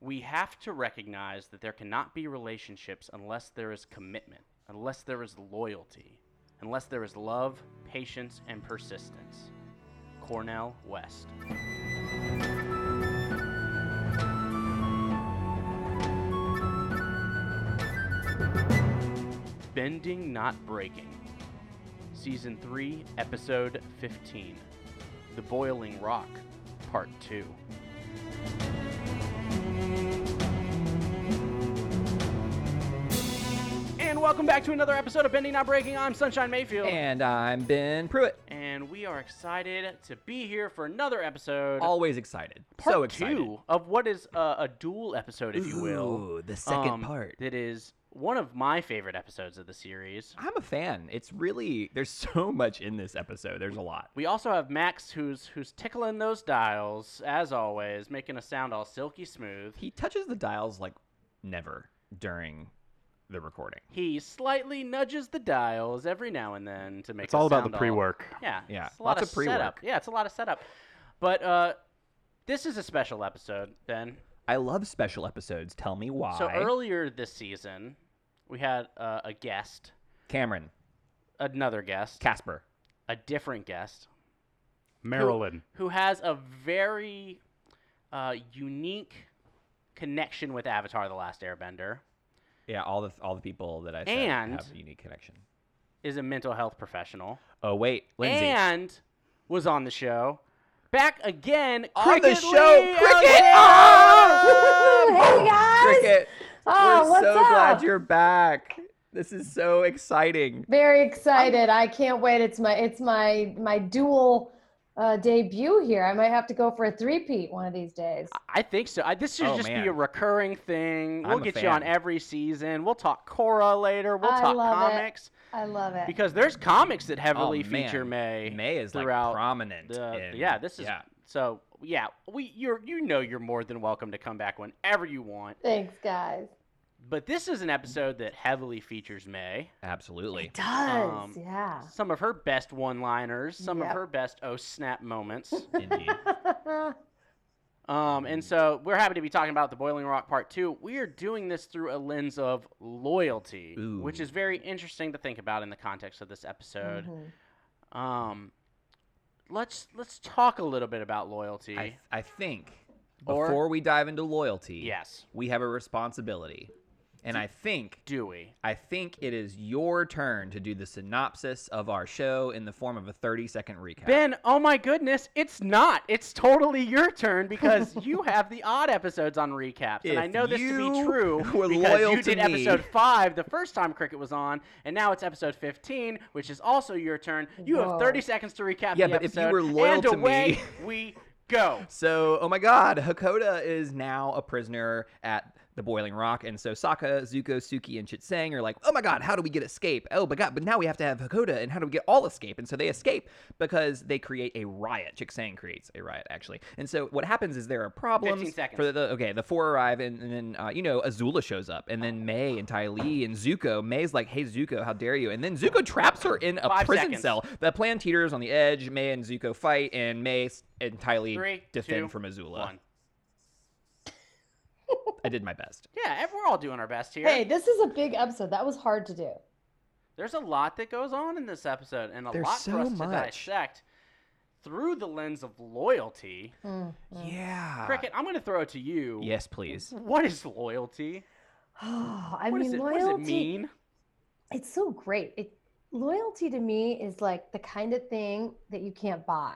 we have to recognize that there cannot be relationships unless there is commitment, unless there is loyalty, unless there is love, patience, and persistence. Cornel West. Bending Not Breaking. Season 3, Episode 15. The Boiling Rock, Part 2. And welcome back to another episode of Bending Not Breaking. I'm Sunshine Mayfield. And I'm Ben Pruitt. And we are excited to be here for another episode. Always excited. part so excited. two of what is a, a dual episode, if you will. Ooh, the second um, part. That is one of my favorite episodes of the series. I'm a fan. It's really there's so much in this episode. There's a lot. We also have Max, who's who's tickling those dials as always, making a sound all silky smooth. He touches the dials like never during the recording. He slightly nudges the dials every now and then to make. It's all about the sound all- pre-work. Yeah, Yeah, it's a lot lots of, of pre-work. setup. Yeah, it's a lot of setup. But uh, this is a special episode, Ben. I love special episodes. Tell me why. So earlier this season, we had uh, a guest, Cameron, another guest, Casper. a different guest, Maryland. who has a very uh, unique connection with Avatar: The Last Airbender. Yeah, all the all the people that I said And- have a unique connection. Is a mental health professional Oh wait, Lindsay. and was on the show. Back again, On the Cricket show, Lee, Cricket! oh, Hey guys! Cricket, Oh, we're what's so up? glad you're back. This is so exciting. Very excited. I can't wait. It's my it's my my dual uh, debut here. I might have to go for a three-peat one of these days. I think so. I, this should Oh, just be a recurring thing. We'll I'm get you on every season. We'll talk Cora later. We'll I talk love it. comics I love it. because there's comics that heavily oh, feature. Mai. Mai is like throughout prominent. the- in- yeah, this is yeah. so. Yeah, we you're you know you're more than welcome to come back whenever you want. Thanks, guys. But this is an episode that heavily features Mai. Absolutely. It does. Um, yeah. Some of her best one-liners, some of her best oh snap moments. Indeed. Um, and so we're happy to be talking about the Boiling Rock Part Two. We are doing this through a lens of loyalty, which is very interesting to think about in the context of this episode. Mhm. Um, let's let's talk a little bit about loyalty. I, I think Or- before we dive into loyalty, yes, we have a responsibility. And I think do we? I think it is your turn to do the synopsis of our show in the form of a 30 second recap. Ben, oh my goodness, it's not. It's totally your turn because you have the odd episodes on recaps. and I know this to be true were because loyal you to did me- episode 5 the first time Cricket was on, and now it's episode 15, which is also your turn. You have Whoa. 30 seconds to recap Yeah, the but if you episode. were loyal and to away me- we go. So, oh my god, Hakoda is now a prisoner at the Boiling Rock. And so Sokka, Zuko, Suki, and Chit Sang are like, oh my god, how do we get escape? Oh my god, but now we have to have Hakoda, and how do we get all escape? And so they escape because they create a riot. Chit Sang creates a riot, actually. And so what happens is there are problems. 15 seconds. For the, okay, the four arrive, and, and then, uh, you know, Azula shows up, and then Mai and Ty Lee and Zuko. Mai's like, hey, Zuko, how dare you? And then Zuko traps her in a Five prison seconds. cell. The plan teeters on the edge. Mai and Zuko fight, and Mai and Ty Lee Three, defend two, from Azula. One. I did my best. Yeah, ev- we're all doing our best here. Hey, this is a big episode. That was hard to do. There's a lot that goes on in this episode, and a There's lot so for us much. to dissect through the lens of loyalty. Mm, mm. Yeah. Cricket, I'm going to throw it to you. Yes, please. What is loyalty? I What mean, is it, loyalty. what does it mean? It's so great. It loyalty to me is like the kind of thing that you can't buy.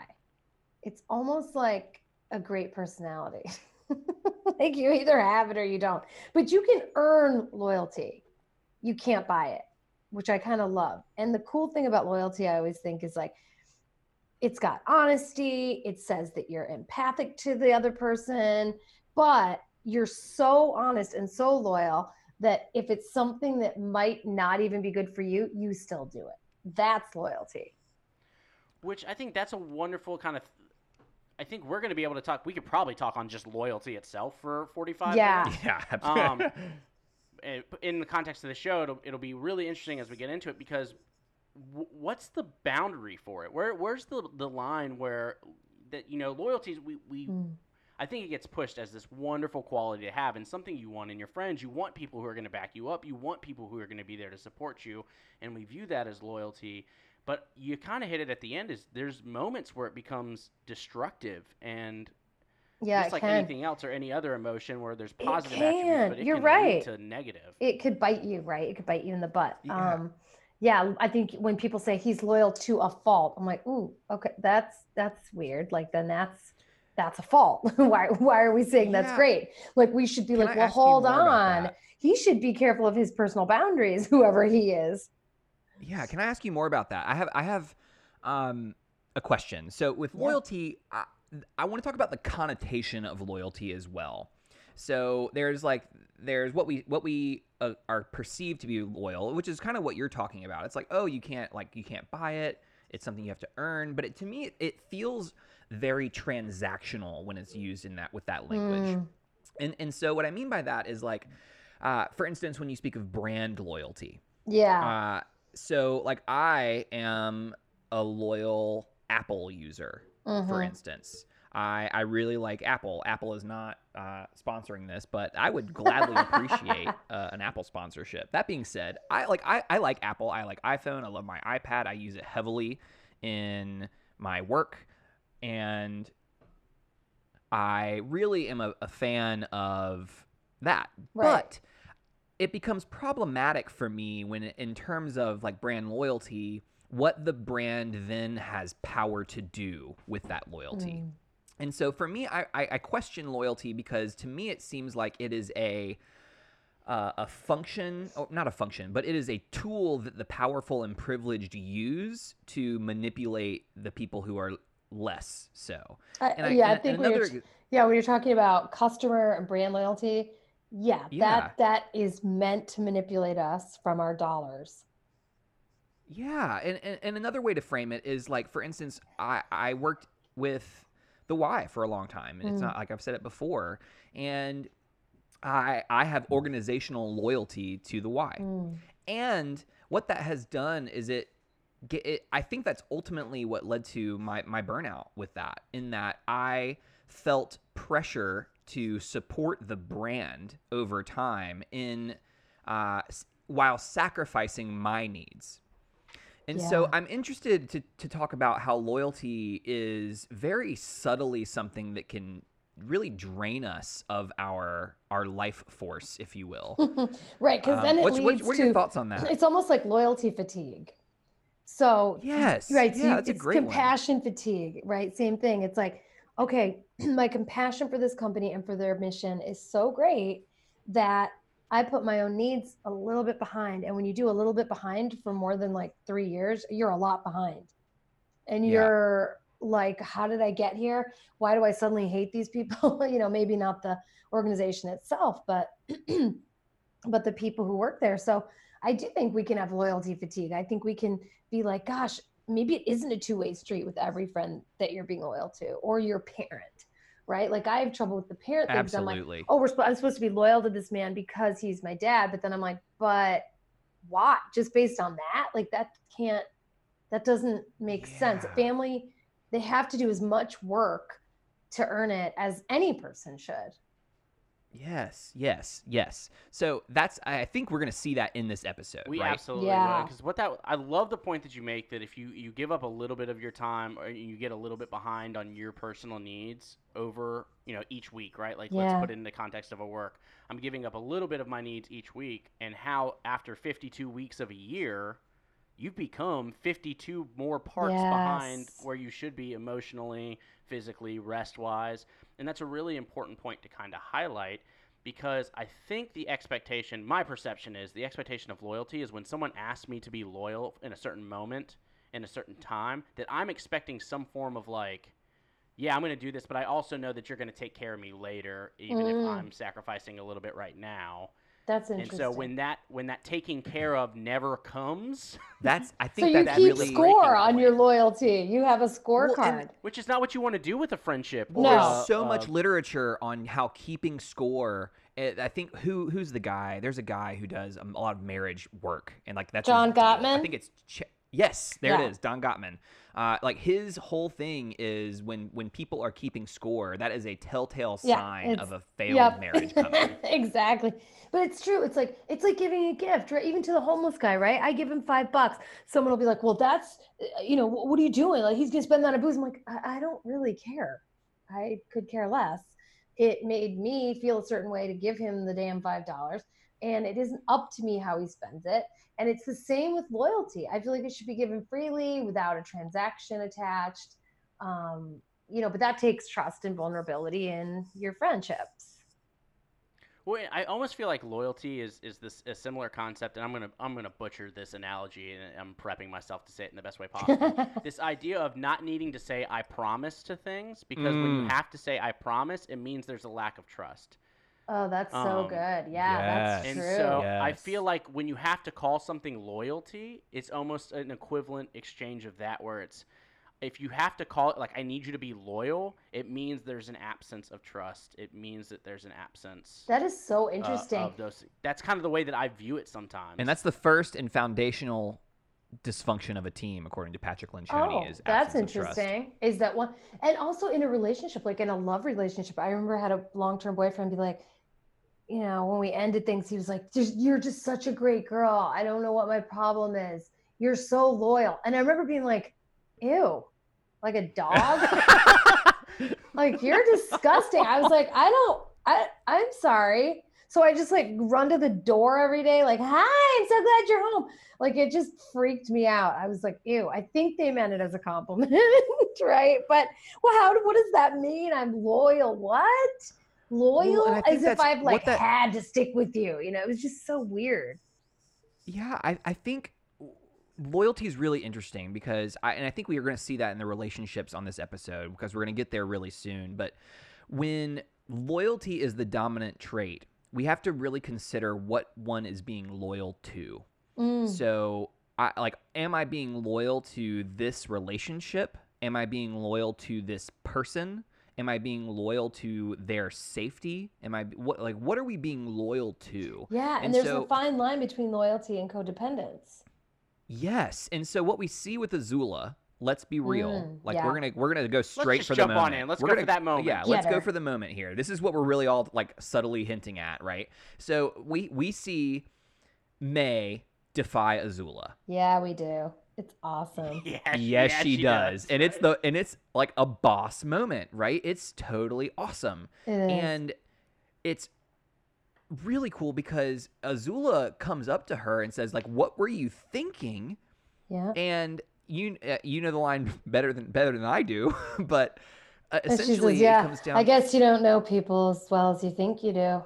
It's almost like a great personality. like you either have it or you don't. But you can earn loyalty. You can't buy it, which I kind of love. And the cool thing about loyalty, I always think, is like it's got honesty. It says that you're empathic to the other person, but you're so honest and so loyal that if it's something that might not even be good for you, you still do it. That's loyalty. Which I think that's a wonderful kind of. I think we're going to be able to talk. We could probably talk on just loyalty itself for 45 Yeah. minutes. Yeah. Um, in the context of the show, it'll, it'll be really interesting as we get into it because w- what's the boundary for it? Where where's the the line where that you know loyalties we we Mm. I I think it gets pushed as this wonderful quality to have and something you want in your friends. You want people who are going to back you up. You want people who are going to be there to support you, and we view that as loyalty. But you kind of hit it at the end. Is there's moments where it becomes destructive and Yeah, just like can. anything else or any other emotion where there's positive can. attributes, but it You're can right. lead to negative. It could bite you, right? It could bite you in the butt. Yeah. Um, yeah, I think when people say he's loyal to a fault, I'm like, ooh, okay, that's that's weird. Like then that's that's a fault. why why are we saying that's great? Like we should be Can like, I well, hold on. He should be careful of his personal boundaries, whoever he is. Yeah, can I ask you more about that? I have I have um, a question. So with loyalty, I, I want to talk about the connotation of loyalty as well. So there's like there's what we what we uh, are perceived to be loyal, which is kind of what you're talking about. It's like oh you can't like you can't buy it. It's something you have to earn. But it, to me, it, it feels very transactional when it's used in that with that language. Mm, And and so what I mean by that is like, uh, for instance, when you speak of brand loyalty, yeah. uh, so like I am a loyal Apple user, for mhm. instance. I, I really like Apple. Apple is not uh, sponsoring this, but I would gladly appreciate uh, an Apple sponsorship. That being said, I like I, I like Apple. I like iPhone. I love my iPad. I use it heavily in my work, and I really am a, a fan of that. Right. But it becomes problematic for me when, in terms of like brand loyalty, what the brand then has power to do with that loyalty. Mm. And so for me, I, I, I question loyalty because to me it seems like it is a uh, a function, or not a function, but it is a tool that the powerful and privileged use to manipulate the people who are less so. I- And I, yeah, I and- think and when you're, yeah, when you're talking about customer and brand loyalty, yeah, Yeah. that that is meant to manipulate us from our dollars. Yeah, and, and, and another way to frame it is like, for instance, I, I worked with the Y for a long time. and It's Mm. not like I've said it before, and I I have organizational loyalty to the Y, Mm. and what that has done is it. Get it, I think that's ultimately what led to my, my burnout with that, in that I felt pressure to support the brand over time in uh, while sacrificing my needs. And so I'm interested to, to talk about how loyalty is very subtly something that can really drain us of our our life force, if you will. right, because Um, then it what's- what- leads what are to your thoughts on that? it's almost like loyalty fatigue. So Yes. right, so yeah, you- that's a it's great one. compassion fatigue, right? Same thing. It's like, okay, my compassion for this company and for their mission is so great that I put my own needs a little bit behind. And when you do a little bit behind for more than like three years, you're a lot behind. And Yeah. you're like, how did I get here? Why do I suddenly hate these people? you know, maybe not the organization itself, but but the people who work there. So I do think we can have loyalty fatigue. I think we can be like, gosh, maybe it isn't a two-way street with every friend that you're being loyal to or your parent, right? Like I have trouble with the parent thing. 'cause I'm like, oh, we're sp- I'm supposed to be loyal to this man because he's my dad. But then I'm like, but why? Just based on that? Like that can't, that doesn't make sense. Family, they have to do as much work to earn it as any person should. Yes, yes, yes. So that's I think we're gonna see that in this episode, We right? absolutely Yeah. Because what that I love the point that you make that if you you give up a little bit of your time or you get a little bit behind on your personal needs over you know each week, right? Like let's put it in the context of a work. I'm giving up a little bit of my needs each week, and how after 52 weeks of a year, you've become 52 more parts behind where you should be emotionally, physically, rest wise, and that's a really important point to kind of highlight because I think the expectation, my perception is the expectation of loyalty is when someone asks me to be loyal in a certain moment, in a certain time, that I'm expecting some form of like, yeah, I'm going to do this, but I also know that you're going to take care of me later, even if Mm. I'm sacrificing a little bit right now. That's interesting. And so when that when that taking care of never comes, That's I think so think you that's keep really score on your loyalty. You have a scorecard. and- which is not what you want to do with a friendship. No. There's so a- much uh, literature on how keeping score. I think who who's the guy? There's a guy who does a lot of marriage work, and like that's his John deal. I think it's Ch- Yes, there Yeah. it is, John Gottman. Uh, like his whole thing is when when people are keeping score, that is a telltale Yeah, sign of a failed Yep. marriage exactly. But it's true. It's like it's like giving a gift, right? Even to the homeless guy, right? I give him five bucks. Someone will be like, "Well, that's uh, you know, wh- what are you doing? Like he's gonna spend that on a booze." I'm like, I, I don't really care. I could care less. It made me feel a certain way to give him the damn five dollars, and it isn't up to me how he spends it. And it's the same with loyalty. I feel like it should be given freely without a transaction attached. Um, you know, but that takes trust and vulnerability in your friendships. Well, I almost feel like loyalty is, is this a similar concept, and I'm gonna I'm gonna butcher this analogy, and I'm prepping myself to say it in the best way possible. this idea of not needing to say "I promise" to things because when you Mm. have to say "I promise," it means there's a lack of trust. Oh, that's so Um, good. Yeah, that's yes. And true. so I feel like when you have to call something loyalty, it's almost an equivalent exchange of that, where it's if you have to call it like I need you to be loyal, it means there's an absence of trust. It means that there's an absence. that is so uh, interesting. of those. That's kind of the way that I view it sometimes. And that's the first and foundational dysfunction of a team, according to Patrick Lencioni. oh, is that's absence of trust. interesting. Is that one? And also in a relationship, like in a love relationship, I remember I had a long-term boyfriend be like, you know, when we ended things, he was like, "You're just such a great girl. I don't know what my problem is. You're so loyal." And I remember being like, "Ew, like a dog." like you're disgusting. I was like, I don't, I, I'm sorry. So I just like run to the door every day, like, hi, I'm so glad you're home. Like it just freaked me out. I was like, ew, I think they meant it as a compliment, right? But well, how, what does that mean? I'm loyal. What? Loyal think as if I've like that- had to stick with you. You know, it was just so weird. Yeah, I, I think loyalty is really interesting because I and I think we are going to see that in the relationships on this episode because we're going to get there really soon. But when loyalty is the dominant trait, we have to really consider what one is being loyal to. Mm. So, I like, am I being loyal to this relationship? Am I being loyal to this person? Am I being loyal to their safety? Am I what like what are we being loyal to? Yeah, and, and there's so- a fine line between loyalty and codependence. Yes, and so what we see with Azula, let's be real. Mm, like yeah. we're gonna we're gonna go straight just for jump the on moment. in. Let's We're go gonna, for that moment. Yeah, Get let's go for the moment here. This is what we're really all like subtly hinting at, right? So we we see Mai defy Azula. Yeah, we do. It's awesome. yeah, yes, yeah, she, does. and it's the and it's like a boss moment, right? It's totally awesome. It is. and it's really cool because Azula comes up to her and says like what were you thinking yeah. and you uh, you know the line better than better than I do but uh, essentially says, "Yeah, it comes down I guess you don't know people as well as you think you do.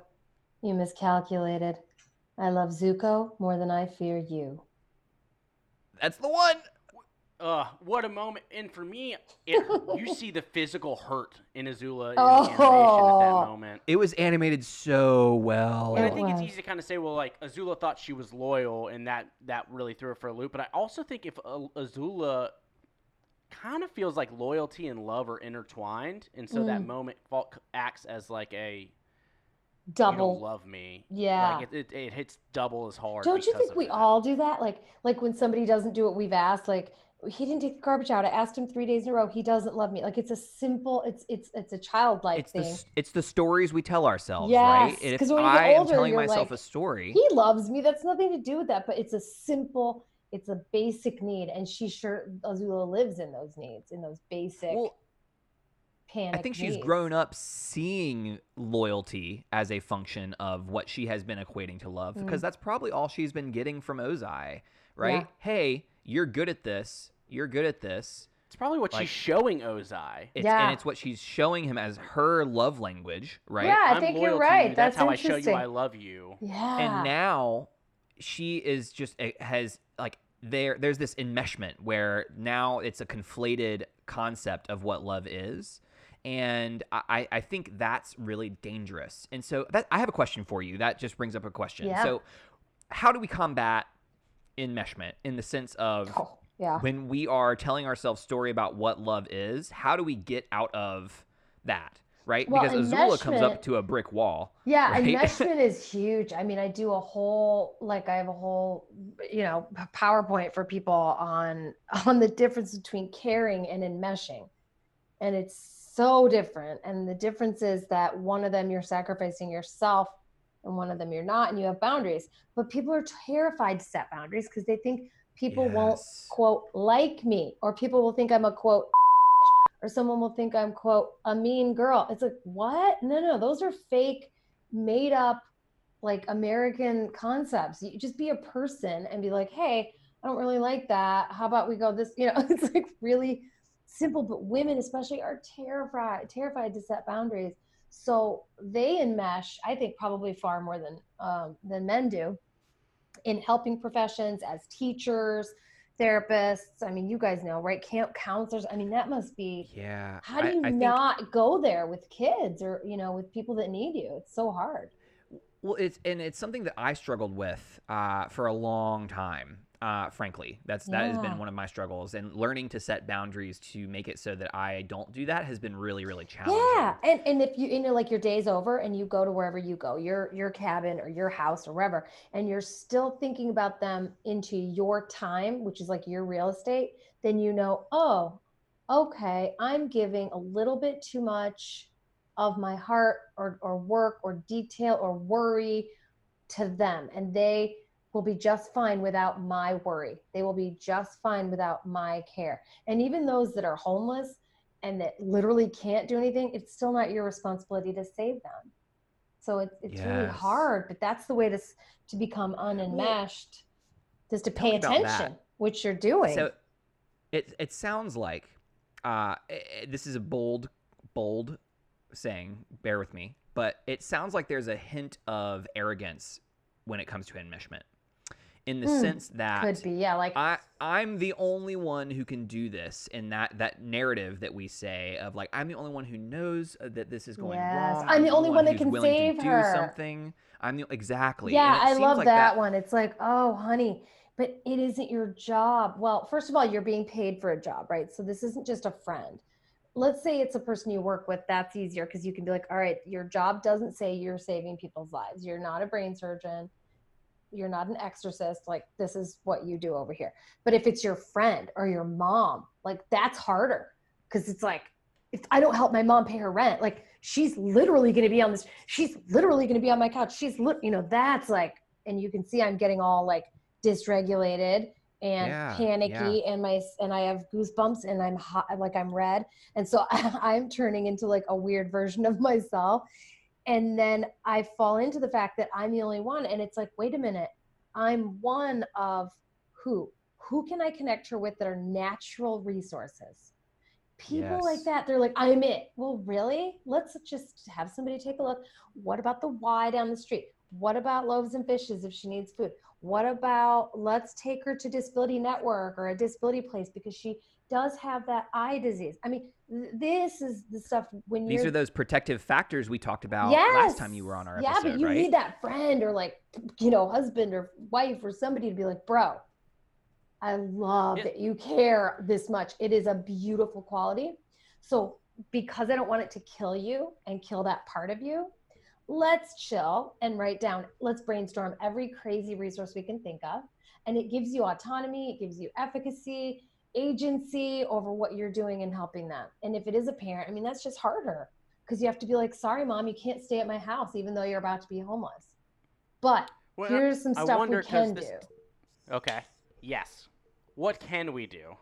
You miscalculated. I love Zuko more than I fear you." that's the one Uh, what a moment! And for me, it, you see the physical hurt in Azula in the Oh. animation at that moment. it was animated so well And I think it's easy to kind of say, well, like Azula thought she was loyal, and that that really threw her for a loop. But I also think if uh, Azula kind of feels like loyalty and love are intertwined, and so that Mm. moment acts as like a you Double. don't love me. Yeah. like it, it, it hits double as hard. Don't you think we that. all do that? Like like when somebody doesn't do what we've asked, like he didn't take the garbage out. I asked him 3 days in a row. He doesn't love me. Like it's a simple it's it's it's a childlike it's the thing. s- it's the stories we tell ourselves right Yes, and if 'cause when you get older, telling you're myself like, a story He loves me. That's nothing to do with that, but it's a simple it's a basic need and she sure Azula lives in those needs, in those basic well I think she's needs. grown up seeing loyalty as a function of what she has been equating to love because Mm. that's probably all she's been getting from Ozai, right? Yeah. Hey, you're good at this. You're good at this. It's probably what Like- she's showing Ozai. It's, Yeah. And it's what she's showing him as her love language, right? Yeah, I I'm think you're to you, right. That's, That's how I show you. I love you. Yeah. And now she is just a- has like there there's this enmeshment where now it's a conflated concept of what love is and I, I think that's really dangerous and so that i have a question for you that just brings up a question Yeah. so how do we combat enmeshment in the sense of Oh, yeah. when we are telling ourselves story about what love is how do we get out of that right? Well, because Azula comes up to a brick wall. Yeah, right? enmeshment is huge. I mean, I do a whole like I have a whole you know PowerPoint for people on on the difference between caring and enmeshing, and it's so different. And the difference is that one of them you're sacrificing yourself, and one of them you're not, and you have boundaries. But people are terrified to set boundaries because they think people won't quote like me, or people will think I'm a quote or someone will think I'm quote a mean girl. It's like what? No, no, those are fake, made up, like American concepts. You just be a person and be like, hey, I don't really like that. How about we go this? You know, it's like really simple. But women, especially, are terrified terrified to set boundaries. So they enmesh, I think, probably far more than um, than men do in helping professions as teachers therapists i mean you guys know right camp counselors i mean that must be Yeah. how do you I think- not go there with kids or you know with people that need you it's so hard Well, it's and it's something that I struggled with uh, for a long time. Uh, frankly, that's that has been one of my struggles, and learning to set boundaries to make it so that I don't do that has been really, really challenging. yeah and and if you you know like your day's over and you go to wherever you go your your cabin or your house or wherever and you're still thinking about them into your time which is like your real estate then you know oh okay i'm giving a little bit too much of my heart or, or work or detail or worry to them and they will be just fine without my worry they will be just fine without my care and even those that are homeless and that literally can't do anything, it's still not your responsibility to save them. So it's it's really hard, but that's the way to to become unenmeshed, is to pay Tell me about attention, which you're doing. So it it sounds like uh, i- i- this is a bold bold saying. Bear with me, but it sounds like there's a hint of arrogance when it comes to enmeshment, in the Hmm, sense that Could be, yeah. Like I I'm the only one who can do this in that that narrative that we say of like I'm the only one who knows uh, that this is going Yes, wrong. I'm the only one that can save to do her. something. I'm the exactly. yeah, I love like that, one. It's like, oh, honey, but it isn't your job. Well, first of all, you're being paid for a job, right? So this isn't just a friend. Let's say it's a person you work with. That's easier because you can be like, all right, your job doesn't say you're saving people's lives. You're not a brain surgeon. You're not an exorcist. Like, this is what you do over here. But if it's your friend or your mom, like, that's harder because it's like, if I don't help my mom pay her rent, like she's literally going to be on this, she's literally going to be on my couch. She's, lit, you know, that's like, and you can see I'm getting all like dysregulated and Yeah, panicky and my and I have goosebumps and I'm hot like I'm red and so I'm turning into like a weird version of myself and then I fall into the fact that I'm the only one and it's like wait a minute I'm one of who? Who can I connect her with that are natural resources? People like that they're like i'm it. Well really? Let's just have somebody take a look. What about the y down the street? What about loaves and fishes if she needs food what about let's take her to disability network or a disability place because she does have that eye disease i mean th- this is the stuff when These are those protective factors we talked about yes last time you were on our yeah episode, but you right? need that friend or like you know husband or wife or somebody to be like bro I love Yeah. that you care this much. It is a beautiful quality. So, because I don't want it to kill you and kill that part of you, let's chill and write down, let's brainstorm every crazy resource we can think of. And it gives you autonomy, it gives you efficacy, agency over what you're doing and helping them. And if it is a parent, I mean, that's just harder because you have to be like, sorry, mom, you can't stay at my house even though you're about to be homeless. But Well, here's some I stuff we can this- do. Okay. Yes. What can we do?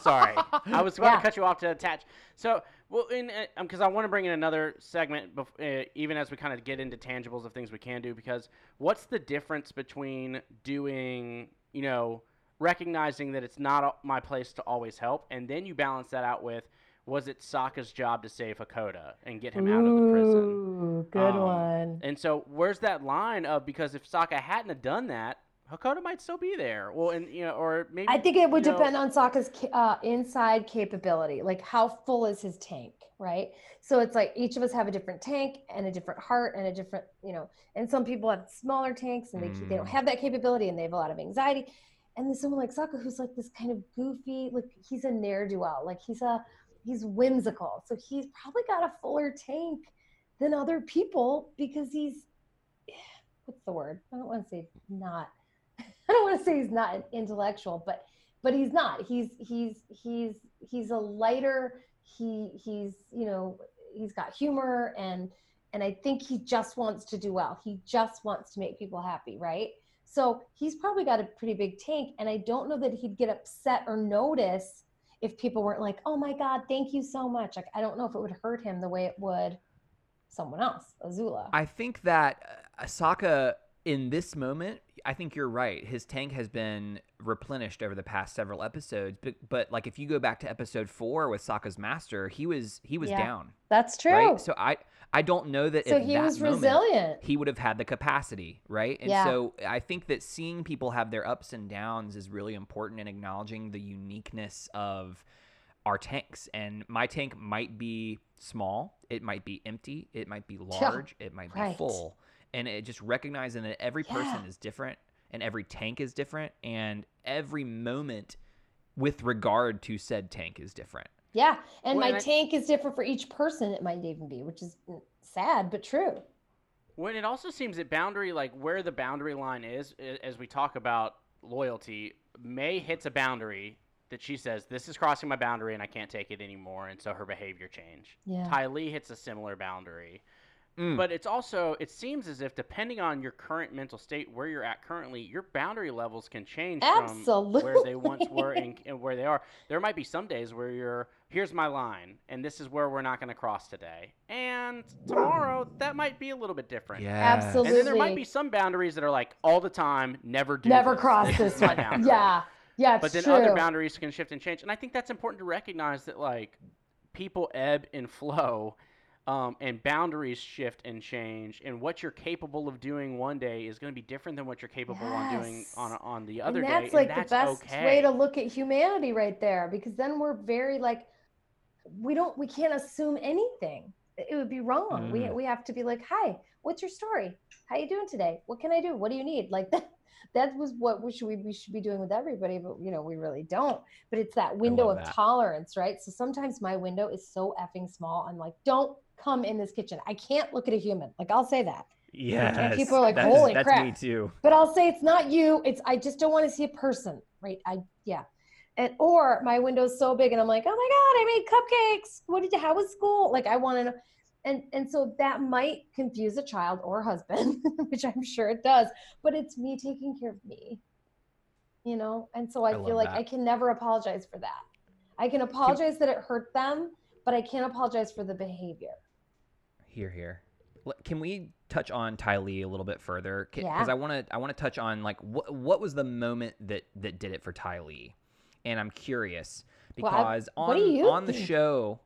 Sorry, I was about Yeah. to cut you off to attach. So, well, in because I want to bring in another segment, bef- uh, even as we kind of get into tangibles of things we can do. Because what's the difference between doing, you know, recognizing that it's not my place to always help, and then you balance that out with, was it Sokka's job to save Hakoda and get him out of the prison? Ooh, good Um, one. And so, where's that line of because if Sokka hadn't have done that, Hakoda might still be there. Well, and you know, or maybe I think it would you know- depend on Sokka's uh, inside capability. Like, how full is his tank, right? So it's like each of us have a different tank and a different heart and a different, you know. And some people have smaller tanks and they they don't Mm. have that capability and they have a lot of anxiety. And then someone like Sokka, who's like this kind of goofy, like he's a ne'er do well, like he's a he's whimsical. So he's probably got a fuller tank than other people because he's what's the word? I don't want to say not. I don't want to say he's not intellectual, but but he's not. He's he's he's he's a lighter. He he's you know he's got humor and and I think he just wants to do well. He just wants to make people happy, right? So he's probably got a pretty big tank, and I don't know that he'd get upset or notice if people weren't like, "Oh my God, thank you so much." Like I don't know if it would hurt him the way it would someone else, Azula. I think that uh, Asaka in this moment, I think you're right. His tank has been replenished over the past several episodes, but but like if you go back to episode four with Sokka's master, he was he was Yeah. down, That's true. right? So I I don't know that So he that was moment, resilient. he would have had the capacity, right? And Yeah. so I think that seeing people have their ups and downs is really important in acknowledging the uniqueness of our tanks. And my tank might be small, it might be empty, it might be large, it might be right. full. And it just recognizing that every person is different and every tank is different and every moment with regard to said tank is different. Yeah, and Well, my I- tank is different for each person. It might even be, which is sad but true. When it also seems that boundary, like where the boundary line is, as we talk about loyalty, Mai hits a boundary that she says, "This is crossing my boundary, and I can't take it anymore," and so her behavior change. Yeah. Ty Lee hits a similar boundary, Mm. but it's also it seems as if depending on your current mental state, where you're at currently, your boundary levels can change from where they once were and, and where they are. There might be some days where you're here's my line, and this is where we're not going to cross today, and tomorrow that might be a little bit different. Yeah, Absolutely. And then there might be some boundaries that are like all the time, never do Never this. cross This this is my one. Yeah, yeah, it's But then true. other boundaries can shift and change, and I think that's important to recognize that like people ebb and flow, um, and boundaries shift and change, and what you're capable of doing one day is going to be different than what you're capable of doing on on the other and day. that's like and that's the best okay. way to look at humanity right there because then we're very like we don't we can't assume anything. It would be wrong. We, Mm. we have to be like hi what's your story? How you doing today? What can i do? What do you need? Like that that was what we should we, we should be doing with everybody but you know we really don't. But it's that window of that. tolerance right? So sometimes my window is so effing small. I'm like don't come in this kitchen i can't look at a human like i'll say that Yes. people are like, That is- "Holy that's crap." me too. but I'll say it's not you. It's I just don't want to see a person, right? I yeah, and or my window's so big and I'm like, oh my god, I made cupcakes. What did you? How was school? Like I want to know, and and so that might confuse a child or husband, which I'm sure it does. But it's me taking care of me, you know. And so I, I feel like that. I can never apologize for that. I can apologize that it hurt them, but I can't apologize for the behavior. Here, here. Can we touch on Ty Lee a little bit further? Because Yeah. I want to, I want to touch on like what what was the moment that that did it for Ty Lee, and I'm curious Well, I- because on on the show,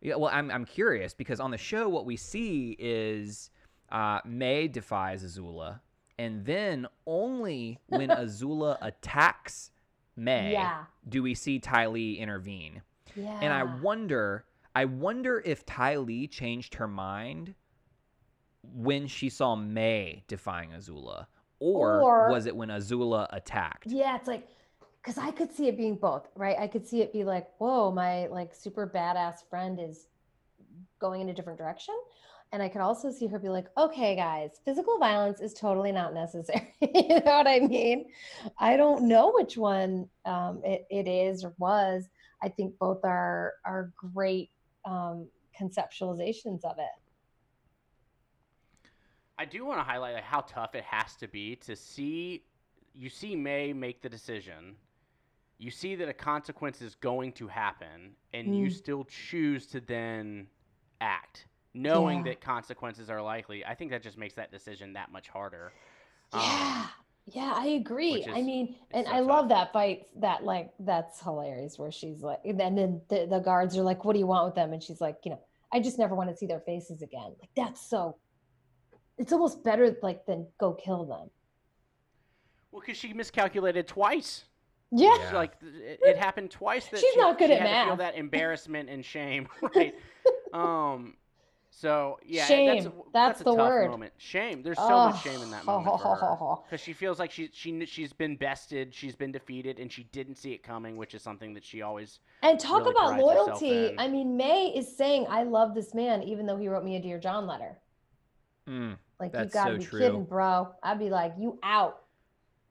yeah, well, I'm I'm curious because on the show what we see is uh, Mai defies Azula, and then only when Azula attacks Mai Yeah. do we see Ty Lee intervene. Yeah. And I wonder, I wonder if Ty Lee changed her mind when she saw Mai defying Azula, or, Or- was it when Azula attacked? Yeah, it's like because I could see it being both, right? I could see it be like, whoa, my like super badass friend is going in a different direction. And I could also see her be like, okay, guys, physical violence is totally not necessary. you know what I mean? I don't know which one um, it, it is or was. I think both are are great um, conceptualizations of it. I do want to highlight like, how tough it has to be to see you see Mai make the decision. You see that a consequence is going to happen, and you Mm. still choose to then act, knowing Yeah. that consequences are likely. I think that just makes that decision that much harder. Um, Yeah. I agree. which I mean, and I love that fight. That like that's hilarious. Where she's like, and then the, the guards are like, "What do you want with them?" And she's like, "You know, I just never want to see their faces again." Like that's so. It's almost better like than go kill them. Well, because she miscalculated twice. Yeah. Yeah. Like it, it happened twice that She's she, not good she at to feel that embarrassment and shame, right? um, So yeah, Shame. That's, That's that's a the tough word. moment. Shame. There's so much shame in that moment for her Oh. because she feels like she she she's been bested, she's been defeated, and she didn't see it coming, which is something that she always. And talk really about loyalty. I mean, Mai is saying, I love this man, even though he wrote me a Dear John letter. Mm. Like, you gotta so be true. kidding, bro. I'd be like, you out.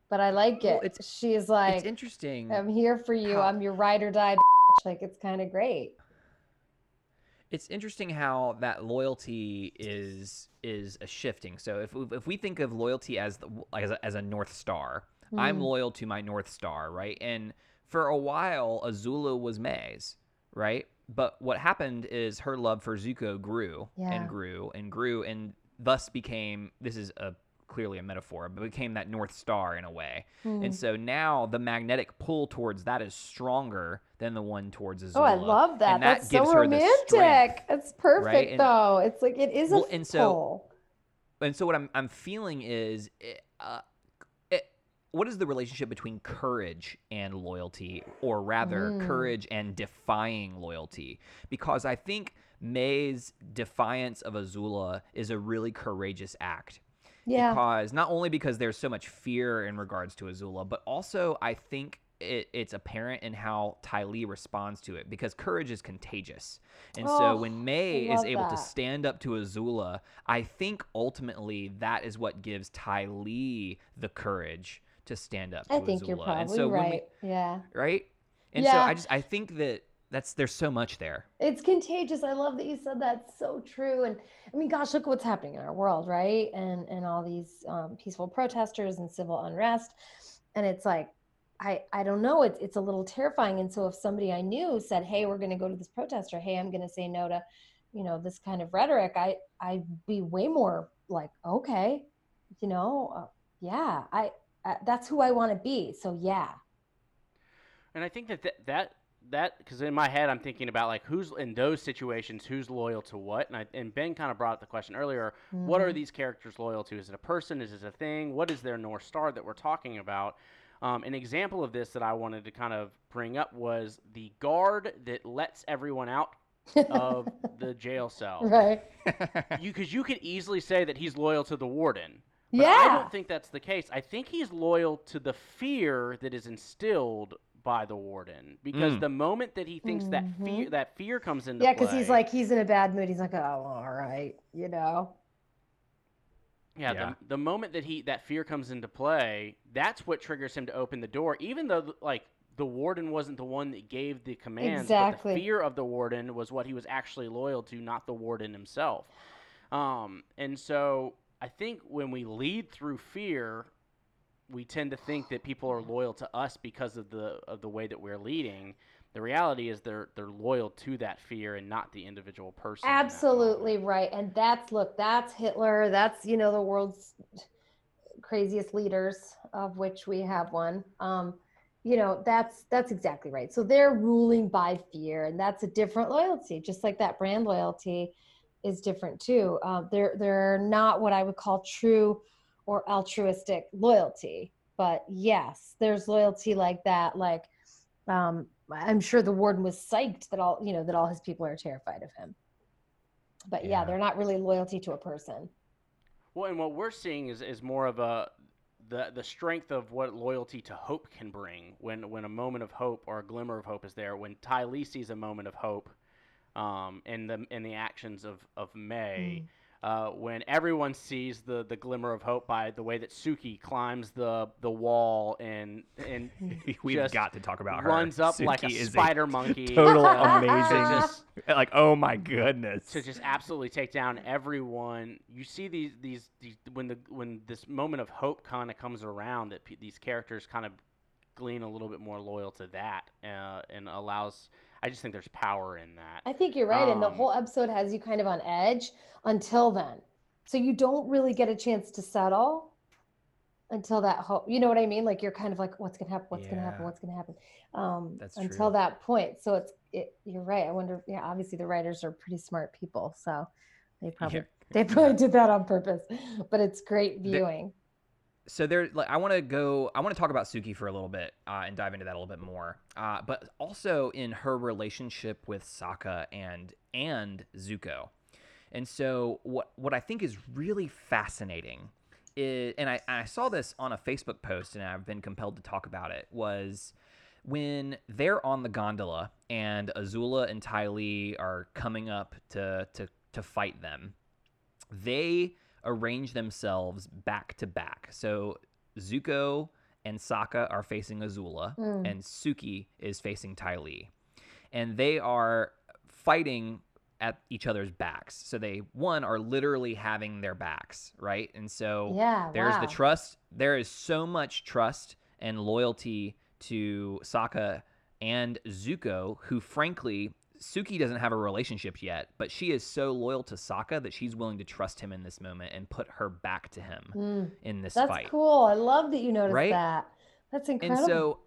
But I like Well, it. it's- She's like, it's interesting. I'm here for you. how- I'm your ride or die. Like, it's kind of great. It's interesting how that loyalty is is a shifting. So if we, if we think of loyalty as the, as a, as a north star, I'm Mm. loyal to my north star, right? And for a while, Azula was Mai's, right? But what happened is her love for Zuko grew Yeah. and grew and grew, and thus became this is a clearly a metaphor, but became that north star in a way. Mm. And so now the magnetic pull towards that is stronger than the one towards Azula. Oh, I love that. And that That's gives so her the strength. romantic. It's perfect, And- though. It's like it is a Well, and so- and so what I'm I'm feeling is, eh, uh, it, what is the relationship between courage and loyalty, or rather, Mm. courage and defying loyalty? Because I think Mai's defiance of Azula is a really courageous act. Yeah. Because not only because there's so much fear in regards to Azula, but also I think it, it's apparent in how Ty Lee responds to it because courage is contagious. And so Oh, when Mai is able that. to stand up to Azula, I think ultimately that is what gives Ty Lee the courage to stand up to I think Azula. you're probably and so when we- right. yeah. right? And so I just I think that that's there's so much there. It's contagious. I love that you said that's so true. And I mean, gosh, look what's happening in our world, right? And and all these um, peaceful protesters and civil unrest. And it's like, I I don't know. It's it's a little terrifying. And so if somebody I knew said, "Hey, we're going to go to this protest," or "Hey, I'm going to say no to," you know, this kind of rhetoric, I I'd be way more like, okay, you know, uh, yeah, I, I that's who I want to be. So yeah. And I think that that that that because in my head I'm thinking about like who's in those situations who's loyal to what, and I, and Ben kind of brought up the question earlier. What are Mhm. these characters loyal to? Is it a person? Is it a thing? What is their north star that we're talking about? Um, an example of this that I wanted to kind of bring up was the guard that lets everyone out of the jail cell. right. You because you could easily say that he's loyal to the warden. But yeah. I don't think that's the case. I think he's loyal to the fear that is instilled by the warden because Mm. the moment that he thinks that fear Mhm. that fear comes into Yeah, because he's like he's in a bad mood. He's like, oh, all right, you know. yeah, Yeah. The, the moment that he that fear comes into play, that's what triggers him to open the door. Even though like the warden wasn't the one that gave the commands, but Exactly. the fear of the warden was what he was actually loyal to, not the warden himself. Um, and so I think when we lead through fear, we tend to think that people are loyal to us because of the of the way that we're leading. The reality is they're they're loyal to that fear and not the individual person. Absolutely right. And that's look, that's Hitler. That's you know the world's craziest leaders, of which we have one. Um, you know, that's that's exactly right. So they're ruling by fear, and that's a different loyalty, just like that brand loyalty is different too. Uh, they're they're not what I would call true or altruistic loyalty, but yes, there's loyalty like that. Like, um, I'm sure the warden was psyched that all you know that all his people are terrified of him. But yeah, Yeah. they're not really loyalty to a person. Well, and what we're seeing is, is more of a the the strength of what loyalty to hope can bring when when a moment of hope or a glimmer of hope is there. When Ty Lee sees a moment of hope, um, in the in the actions of of Mai, uh, when everyone sees the the glimmer of hope by the way that Suki climbs the the wall and and We've got to talk about her. runs up like a Suki spider monkey, Total to- to amazing. just- like, oh my goodness. to just absolutely take down everyone. You see these these, these when the when this moment of hope kind of comes around that pe these characters kind of glean a little bit more loyal to that uh, and allows. I just think there's power in that. I think you're right. and the Um, whole episode has you kind of on edge until then. So you don't really get a chance to settle until that hope. You know what I mean? Like you're kind of like, what's gonna happen? What's gonna happen? What's gonna happen? Um, That's until true. that point. So it's it, you're right. I wonder. Yeah, obviously the writers are pretty smart people, so they probably Yeah. they probably did that on purpose. But it's great viewing. So there like i want to go i want to talk about suki for a little bit uh, and dive into that a little bit more uh, but also in her relationship with sokka and and zuko And so what what I think is really fascinating is, and I, I saw this on a Facebook post, and I've been compelled to talk about it, was when they're on the gondola and Azula and Ty Lee are coming up to to to fight them. They arrange themselves back to back. So Zuko and Sokka are facing Azula, Mm. and Suki is facing Ty Lee. And they are fighting at each other's backs. So they, one, are literally having their backs, right? And so Yeah. there's wow. the trust. There is so much trust and loyalty to Sokka and Zuko, who frankly, Suki doesn't have a relationship yet, but she is so loyal to Sokka that she's willing to trust him in this moment and put her back to him Mm. in this That's fight. That's cool. I love that you noticed Right? that. That's incredible. And so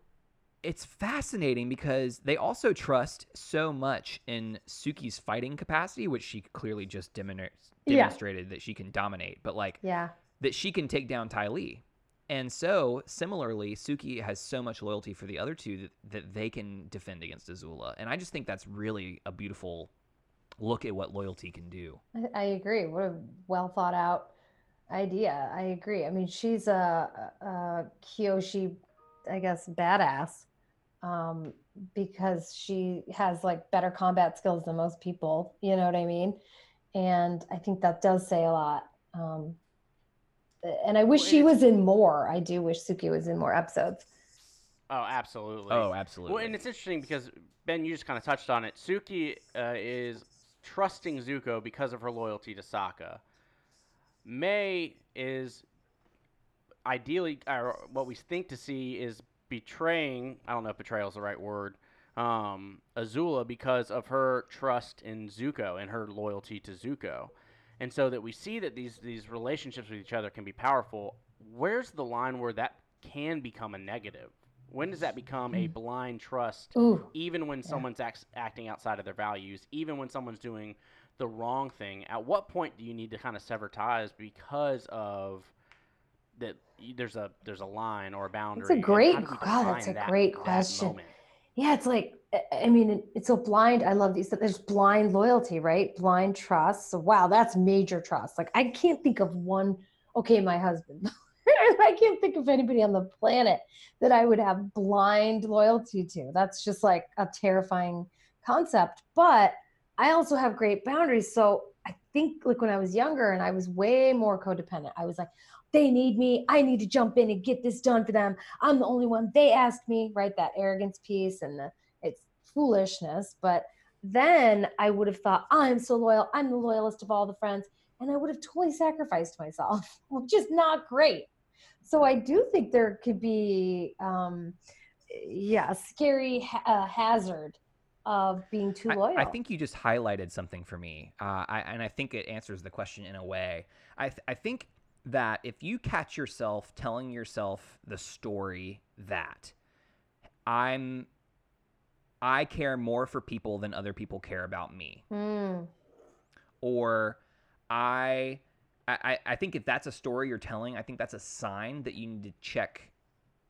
it's fascinating because they also trust so much in Suki's fighting capacity, which she clearly just demon- Yeah. demonstrated that she can dominate, but like yeah. that she can take down Ty Lee. And so, similarly, Suki has so much loyalty for the other two that, that they can defend against Azula. And I just think that's really a beautiful look at what loyalty can do. I, agree. What a well thought out idea. I agree. I mean, she's a, a Kyoshi, I guess, badass um, because she has like better combat skills than most people. You know what I mean? And I think that does say a lot. Um, and I wish Well, she was in more. I do wish Suki was in more episodes. Oh, absolutely. Oh, absolutely. Well, and it's interesting because Ben, you just kind of touched on it. Suki uh, is trusting Zuko because of her loyalty to Sokka. Mai is ideally, or what we think to see is betraying. I don't know if betrayal is the right word. Um, Azula because of her trust in Zuko and her loyalty to Zuko, and so that we see that these these relationships with each other can be powerful. Where's the line where that can become a negative? When does that become a mm. blind trust Ooh, even when someone's act- acting outside of their values, even when someone's doing the wrong thing, at what point do you need to kind of sever ties because of that? There's a there's a line or a boundary. and great- how God, that's a that- great question. Yeah, it's like I- mean, it's so blind. I love these. There's blind loyalty, right? Blind trust. So wow, that's major trust. Like I can't think of one. Okay, my husband. I can't think of anybody on the planet that I would have blind loyalty to. That's just like a terrifying concept. But I also have great boundaries. So I think like when I was younger and I was way more codependent, I was like, they need me. I need to jump in and get this done for them. I'm the only one. They asked me, right? That arrogance piece and the it's foolishness. But then I would have thought, I'm so loyal. I'm the loyalist of all the friends. And I would have totally sacrificed myself, which is not great. So I do think there could be, um, yeah, a scary ha- uh, hazard of being too I- loyal. I, think you just highlighted something for me, uh, I, and I think it answers the question in a way. I, th- I think that if you catch yourself telling yourself the story that I'm, I care more for people than other people care about me, Mm, or I, I, I- I think if that's a story you're telling, I think that's a sign that you need to check,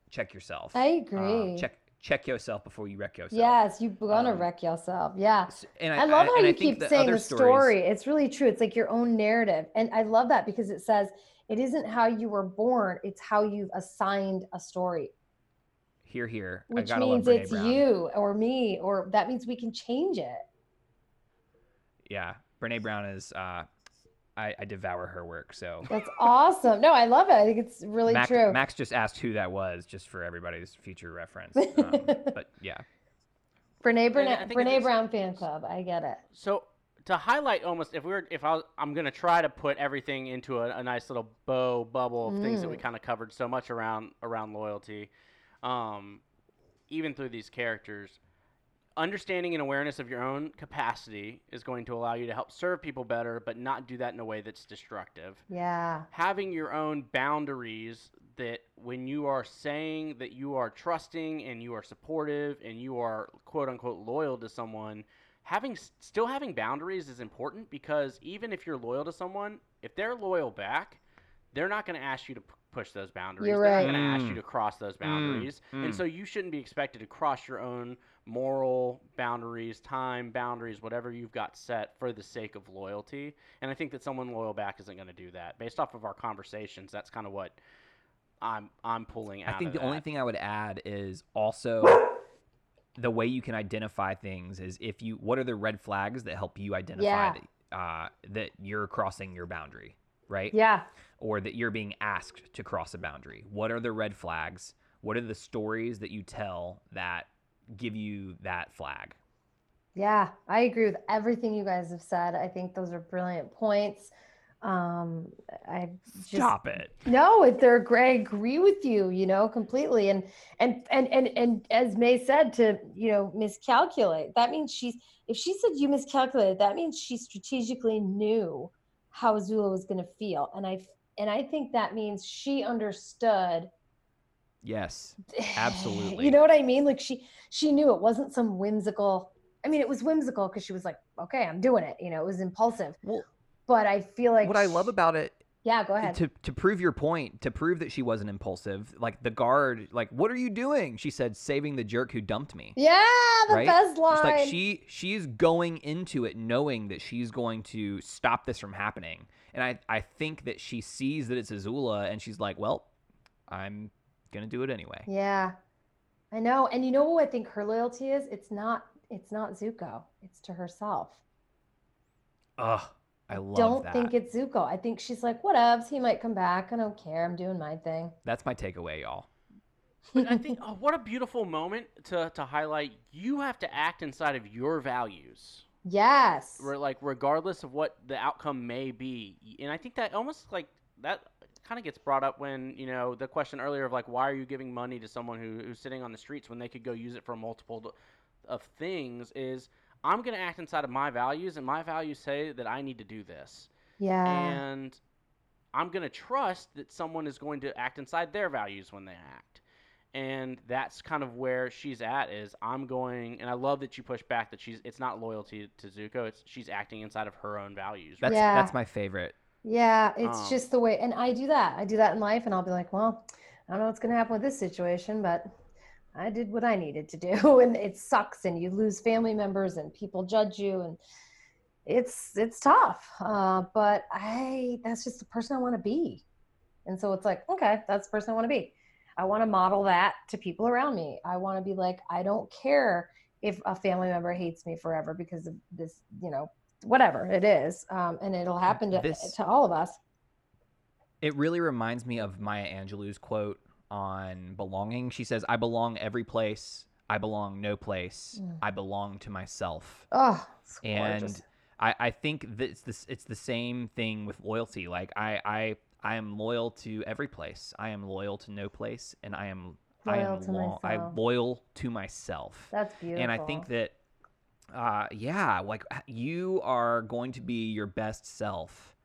check yourself. I Um, agree. check check yourself before you wreck yourself. Yes, you're gonna Um, wreck yourself. Yeah. And I I love how and you keep the saying the stories- story. It's really true. It's like your own narrative. And I love that because it says it isn't how you were born, it's how you've assigned a story, Here, here. Which gotta means it's Brown. you or me, or that means we can change it. Yeah, Brene Brown is. Uh, I, I devour her work. So That's awesome. No, I love it. I think it's really Max, true. Max just asked who that was, just for everybody's future reference. Um, but yeah, Brene, Brene, Brene Brown fan club. I get it. So to highlight almost if we were if I was, I'm gonna try to put everything into a, a nice little bow bubble of things that we Mm. kind of covered so much around around loyalty, um, even through these characters. Understanding and awareness of your own capacity is going to allow you to help serve people better, but not do that in a way that's destructive. Yeah. having your own boundaries that when you are saying that you are trusting and you are supportive and you are quote unquote loyal to someone having still having boundaries is important because even if you're loyal to someone if they're loyal back they're not going to ask you to p- push those boundaries You're right. they're not going to ask Mm. you to cross those boundaries mm. and so you shouldn't be expected to cross your own moral boundaries, time boundaries, whatever you've got set for the sake of loyalty. And I think that someone loyal back isn't going to do that. Based off of our conversations, that's kind of what I'm I'm pulling out. I think of the only thing I would add is also the way you can identify things is if you what are the red flags that help you identify Yeah. that, uh, that you're crossing your boundary, right? Yeah. Or that you're being asked to cross a boundary. What are the red flags? What are the stories that you tell that give you that flag? Yeah, I agree with everything you guys have said. I think those are brilliant points. Um, I just Stop it. no, if they're I agree with you, you know, completely. And and and and and as Mai said, to you know, miscalculate. That means she's if she said you miscalculated, that means she strategically knew how Zula was going to feel. And I and I think that means she understood Yes. Absolutely. you know what I mean? Like she she knew it wasn't some whimsical. I mean, it was whimsical because she was like, "Okay, I'm doing it." You know, it was impulsive. Well, But I feel like what I love about it yeah, go ahead. to to prove your point, to prove that she wasn't impulsive, like the guard, like, what are you doing? She said, saving the jerk who dumped me. yeah, the right? best line. It's like she she's going into it knowing that she's going to stop this from happening. And I, I think that she sees that it's Azula and she's like, Well, I'm gonna do it anyway. yeah, I know. And you know what I think her loyalty is? It's not. It's not Zuko. It's to herself. Ugh. I love Don't that. think it's Zuko. I think she's like, whatevs. He might come back. I don't care. I'm doing my thing. That's my takeaway, y'all. But I think oh, what a beautiful moment to to highlight. You have to act inside of your values. Yes. Re- like regardless of what the outcome may be and i think that almost like that kind of gets brought up when you know the question earlier of like why are you giving money to someone who, who's sitting on the streets when they could go use it for multiple of things is i'm going to act inside of my values and my values say that i need to do this Yeah. and i'm going to trust that someone is going to act inside their values when they act and that's kind of where she's at is i'm going and i love that you push back that she's it's not loyalty to zuko it's she's acting inside of her own values That's Yeah. that's my favorite. Yeah, it's Um, just the way, and I do that. I do that in life, and I'll be like, well, I don't know what's going to happen with this situation, but I did what I needed to do, and it sucks, and you lose family members, and people judge you, and it's it's tough. Uh, but I, that's just the person I want to be, and so it's like, okay, that's the person I want to be. I want to model that to people around me. I want to be like, I don't care if a family member hates me forever because of this, you know, whatever it is, um, and it'll happen to This- to all of us. It really reminds me of Maya Angelou's quote on belonging. She says, I belong every place. I belong no place. Mm. I belong to myself. Oh, and. I, I think that it's this it's the same thing with loyalty. Like I I I am loyal to every place. I am loyal to no place, and I am I Loyal am to lo- myself. loyal to myself. That's beautiful. And I think that uh yeah, like you are going to be your best self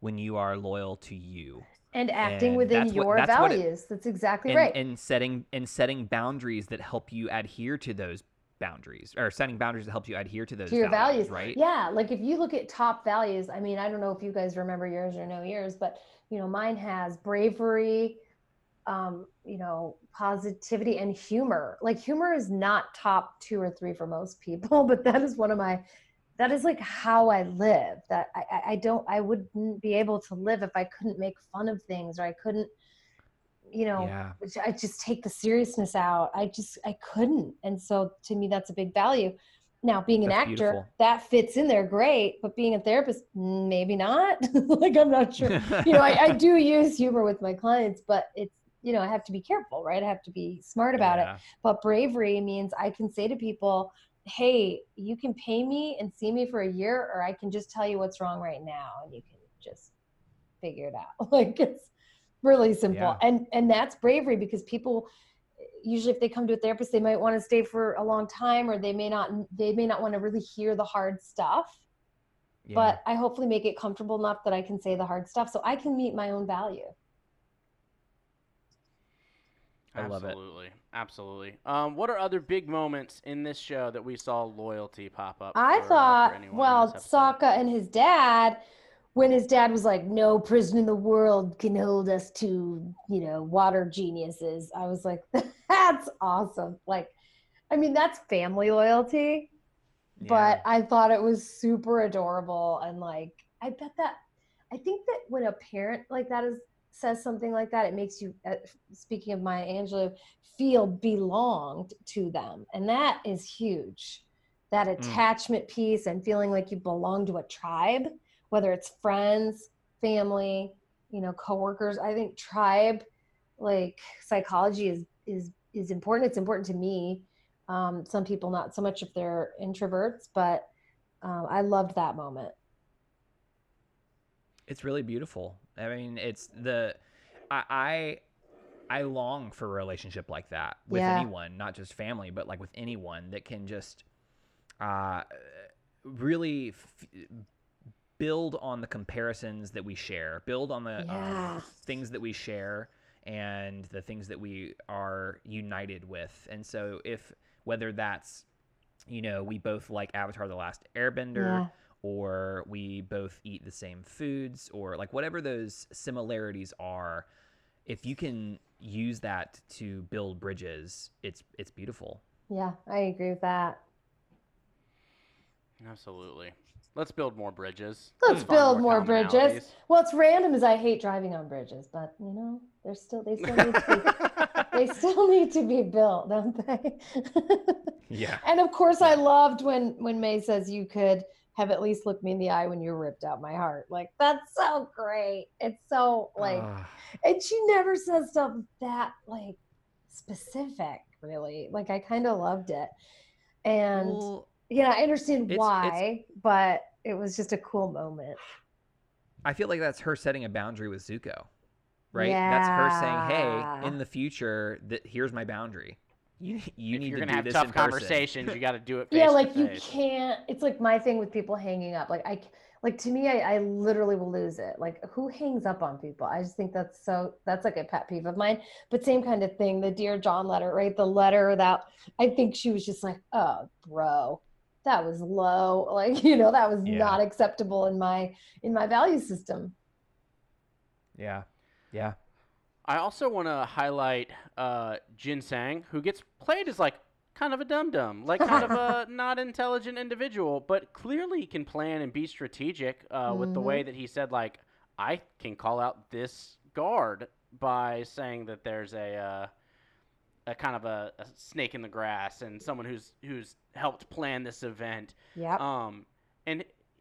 when you are loyal to you. And acting and within what- your that's what it- values. that's exactly and, right. and setting and setting boundaries that help you adhere to those boundaries or setting boundaries that help you adhere to those to your values, right Yeah, like if you look at top values, I mean, I don't know if you guys remember yours or know yours, but you know, mine has bravery, um, you know, positivity and humor. Like humor is not top two or three for most people, but that is one of my that is like how I live. That I, I- I don't I wouldn't be able to live if I couldn't make fun of things or I couldn't, you know, yeah I just take the seriousness out. I just I couldn't, and so to me that's a big value. Now, being an That's actor, beautiful. that fits in there great, but being a therapist, maybe not. like I'm not sure. You know, I, I do use humor with my clients, but it's you know I have to be careful, right? I have to be smart about it. But bravery means I can say to people, "Hey, you can pay me and see me for a year, or I can just tell you what's wrong right now, and you can just figure it out." like it's really simple, Yeah. and and that's bravery because people usually if they come to a therapist they might want to stay for a long time or they may not they may not want to really hear the hard stuff Yeah. but i hopefully make it comfortable enough that i can say the hard stuff so i can meet my own value I love it. absolutely absolutely um, what are other big moments in this show that we saw loyalty pop up I for, uh, thought, anyone in well, this? Sokka and his dad, when his dad was like, "No prison in the world can hold us to, you know, water geniuses," I was like, "That's awesome!" Like, I mean, that's family loyalty, but I thought it was super adorable. And like, I bet that, I think that when a parent like that is says something like that, it makes you, uh, speaking of Maya Angelou, feel belonged to them. And that is huge. That Mm. attachment piece and feeling like you belong to a tribe, whether it's friends, family, you know, coworkers. I think tribe, like psychology is is is important. It's important to me. Um, some people not so much if they're introverts, but um, I loved that moment. It's really beautiful. I mean, it's the I I, I long for a relationship like that with Yeah. anyone, not just family, but like with anyone that can just uh really f- build on the comparisons that we share, build on the Yeah. um, things that we share and the things that we are united with. And so if whether that's you know, we both like Avatar the Last Airbender Yeah. Or we both eat the same foods or like whatever those similarities are if you can use that to build bridges it's it's beautiful Yeah, I agree with that. Absolutely. Let's build more bridges. Let's find build more bridges. commonalities. What's random is I hate driving on bridges, but you know, they're still they still need to be, they still need to be built, don't they? yeah and of course, I loved when when Mai says you could have at least looked me in the eye when you ripped out my heart. Like that's so great. It's so like, and she never says stuff that like specific, really. Like I kind of loved it, and Well, yeah, I understand it's- it's- why, but it was just a cool moment. i feel like that's her setting a boundary with zuko right that's her saying hey in the future that here's my boundary you, you if need you're to gonna do have this tough in person. conversations, you got to do it. Face yeah to like you face. can't it's like my thing with people hanging up like i like to me I, I literally will lose it like who hangs up on people i just think that's so that's like a pet peeve of mine but same kind of thing the dear john letter right the letter that i think she was just like oh bro that was low like you know that was Yeah. not acceptable in my in my value system yeah yeah I also want to highlight uh, Jin Sang, who gets played as like kind of a dum dum, like kind of a not intelligent individual, but clearly can plan and be strategic uh, with the way that he said, like, I can call out this guard by saying that there's a. Uh, a kind of a, a snake in the grass and someone who's who's helped plan this event yeah um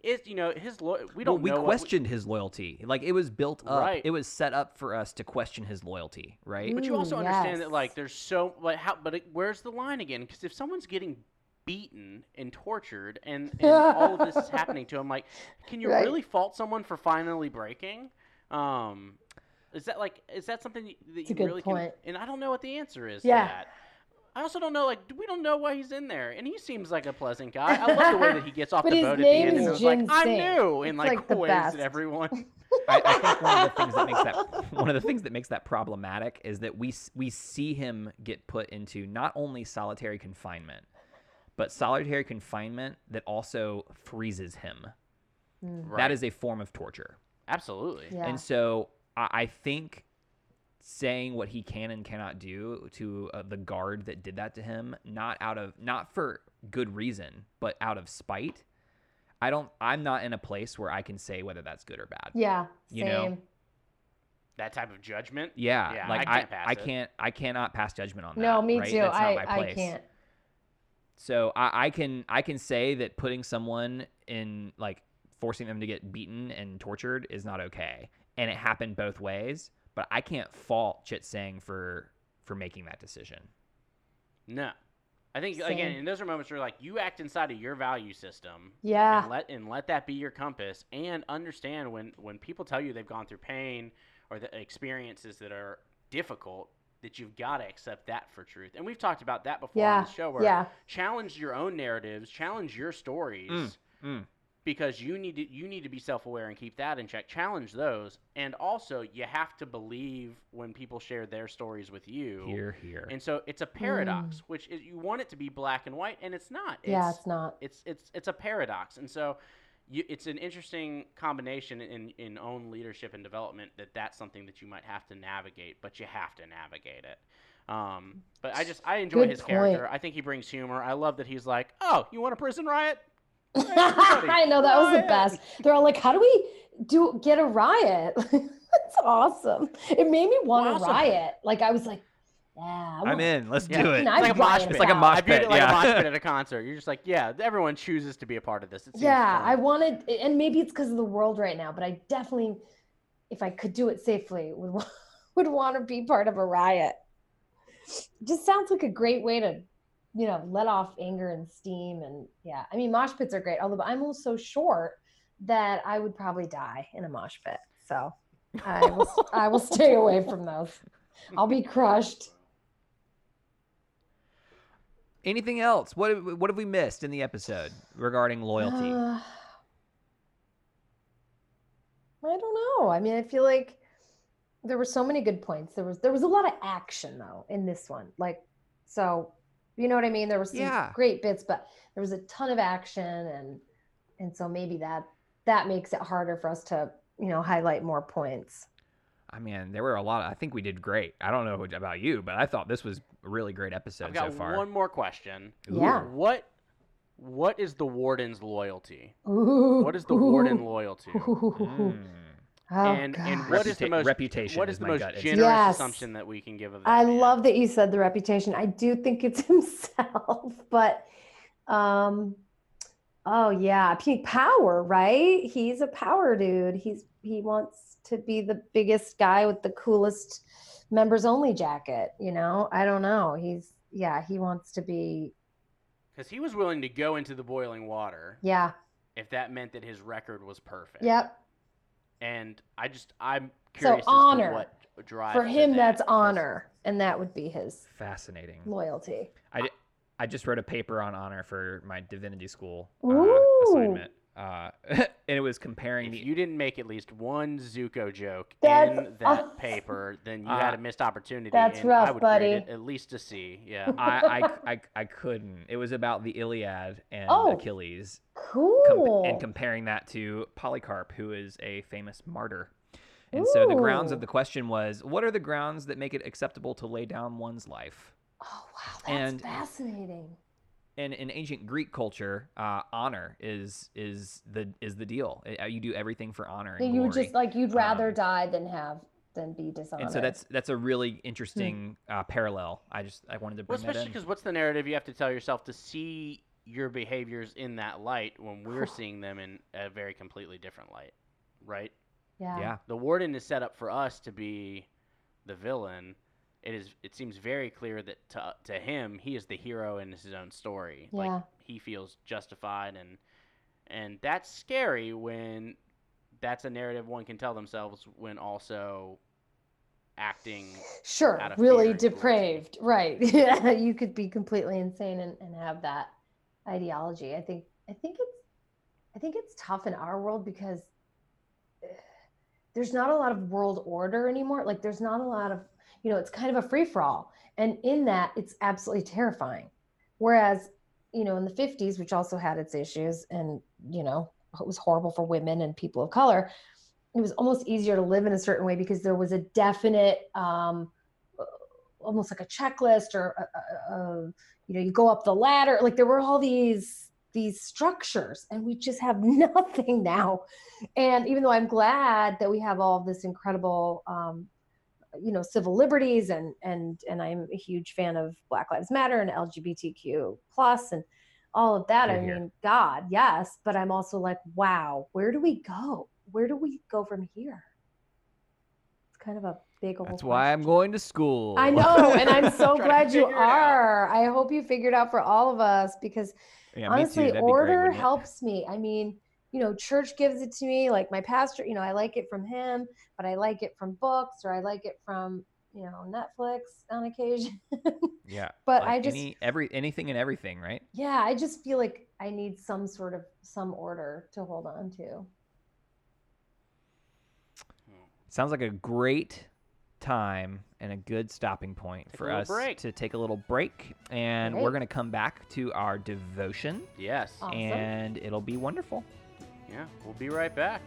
and it you know his lo- we don't we know what questioned his loyalty like it was built up Right. it was set up for us to question his loyalty right But you also Ooh, understand that like there's so like how but it, where's the line again? Because if someone's getting beaten and tortured and, and all of this is happening to him, like can you Right. really fault someone for finally breaking? Um, is that like is that something that a you good really point. can? And I don't know what the answer is. Yeah. To that. I also don't know like we don't know why he's in there, and he seems like a pleasant guy. I love the way that he gets off the boat at the end and is was like, Jin "I'm new," and like, like, the waves at everyone. I, I think one of the things that makes that one of the things that makes that problematic is that we we see him get put into not only solitary confinement, but solitary confinement that also freezes him. Mm, Right. That is a form of torture, absolutely. yeah and so I, I think saying what he can and cannot do to uh, the guard that did that to him, not out of not for good reason, but out of spite. I don't. I'm not in a place where I can say whether that's good or bad. yeah you know, That type of judgment. Yeah, Yeah, like I I, can't pass I, it. can't, I cannot pass judgment on that. no me right? too That's i not my i can't So I, I can, I can say that putting someone in like forcing them to get beaten and tortured is not okay, and it happened both ways. But I can't fault Chit Sang for for making that decision. No. I think again, Same. and those are moments where like you act inside of your value system yeah and let and let that be your compass and understand when when people tell you they've gone through pain or the experiences that are difficult that you've got to accept that for truth. And we've talked about that before yeah on the show where yeah challenge your own narratives, challenge your stories Mm, mm. Because you need to you need to be self-aware and keep that in check. Challenge those. And also you have to believe when people share their stories with you. Here, here. And so it's a paradox, which is you want it to be black and white, and it's not. It's, yeah it's not It's it's it's a paradox, and so you, it's an interesting combination in in own leadership and development that that's something that you might have to navigate, but you have to navigate it. Um, but I just I enjoy Good his point. character. I think he brings humor. I love that he's like, "Oh, you want a prison riot? I know that was the best. They're all like, "How do we do get a riot?" That's awesome. It made me want Awesome. a riot. Like I was like, "Yeah, I I'm in. Let's Yeah. do it. It's like a I'd mosh pit. It's like a out. mosh I viewed it pit, like yeah. a mosh pit at a concert. You're just like, yeah, everyone chooses to be a part of this. It seems Yeah, fun. I wanted, and maybe it's because of the world right now, but I definitely, if I could do it safely, would would want to be part of a riot. Just sounds like a great way to, you know, let off anger and steam, and yeah, I mean, mosh pits are great. Although I'm also short that I would probably die in a mosh pit, so I will, I will stay away from those. I'll be crushed. Anything else? What have, what have we missed in the episode regarding loyalty? Uh, I don't know. I mean, I feel like there were so many good points. There was there was a lot of action though in this one. Like so you know what I mean? There were some Yeah. great bits, but there was a ton of action and and so maybe that that makes it harder for us to, you know, highlight more points. I mean, there were a lot. Of, I think we did great. I don't know about you, but I thought this was a really great episode I've got so far. one more question. Yeah. What what is the warden's loyalty? Ooh. What is the warden loyal to? Mm. Oh, and and gosh. what is the most reputation what is is the my most gut generous Yes. assumption that we can give of that? I man? love that you said the reputation. I do think it's himself, but um oh yeah, peak power, right? He's a power dude. He's he wants to be the biggest guy with the coolest members only jacket, you know? I don't know. He's yeah, he wants to be because he was willing to go into the boiling water yeah. if that meant that his record was perfect. Yep. And I just I'm curious So curious honor. as to what drives For him that, that's honor and that would be his Fascinating. loyalty. I I just wrote a paper on honor for my divinity school uh, assignment, uh, and it was comparing If the. you didn't make at least one Zuko joke That's in that awesome. paper, then you Uh, had a missed opportunity. that's and I rough, would grade buddy. it at least to see. Yeah. I, I, I, I couldn't. It was about the Iliad and Oh. Achilles, com- Cool. and comparing that to Polycarp, who is a famous martyr. And so the grounds of the question was, what are the grounds that make it acceptable to lay down one's life? oh wow, that's and- fascinating. And in ancient Greek culture, uh, honor is is the is the deal. Uh, You do everything for honor and Yeah, you would just like you'd rather Um, die than have than be dishonored. and so that's that's a really interesting uh, parallel. I just I wanted to Well, bring that especially because what's the narrative you have to tell yourself to see your behaviors in that light when we're seeing them in a very completely different light, right? yeah. Yeah, The warden is set up for us to be the villain. It is. It seems very clear that to to him, he is the hero in his own story. Yeah. Like he feels justified, and and that's scary when that's a narrative one can tell themselves when also acting Sure, really fear and cruelty. depraved. Right. Yeah, you could be completely insane and, and have that ideology. I think I think it's I think it's tough in our world because eh, there's not a lot of world order anymore. Like there's not a lot of, you know, it's kind of a free for all. And in that it's absolutely terrifying. Whereas, you know, in the 50s, which also had its issues and, you know, it was horrible for women and people of color, it was almost easier to live in a certain way because there was a definite um, almost like a checklist or a, a, a, you know you go up the ladder like there were all these these structures and we just have nothing now and even though i'm glad that we have all this incredible um, you know civil liberties and and and i'm a huge fan of black lives matter and lgbtq plus and all of that Hear, i mean god yes but i'm also like wow where do we go where do we go from here it's kind of a big old that's why I'm going to school. I know, and I'm so glad you figure it out. are. I hope you figured out for all of us because Yeah, honestly, be great, order it? helps me. I mean, you know, church gives it to me. Like my pastor, you know, I like it from him, but I like it from books or I like it from, you know, Netflix on occasion. Yeah, but like I just, any every anything and everything, right? yeah, I just feel like I need some sort of some order to hold on to. Sounds like a great time and a good stopping point Take for us break. to take a little break. And we're going to come back to our devotion, yes. Awesome. and it'll be wonderful. Yeah, we'll be right back.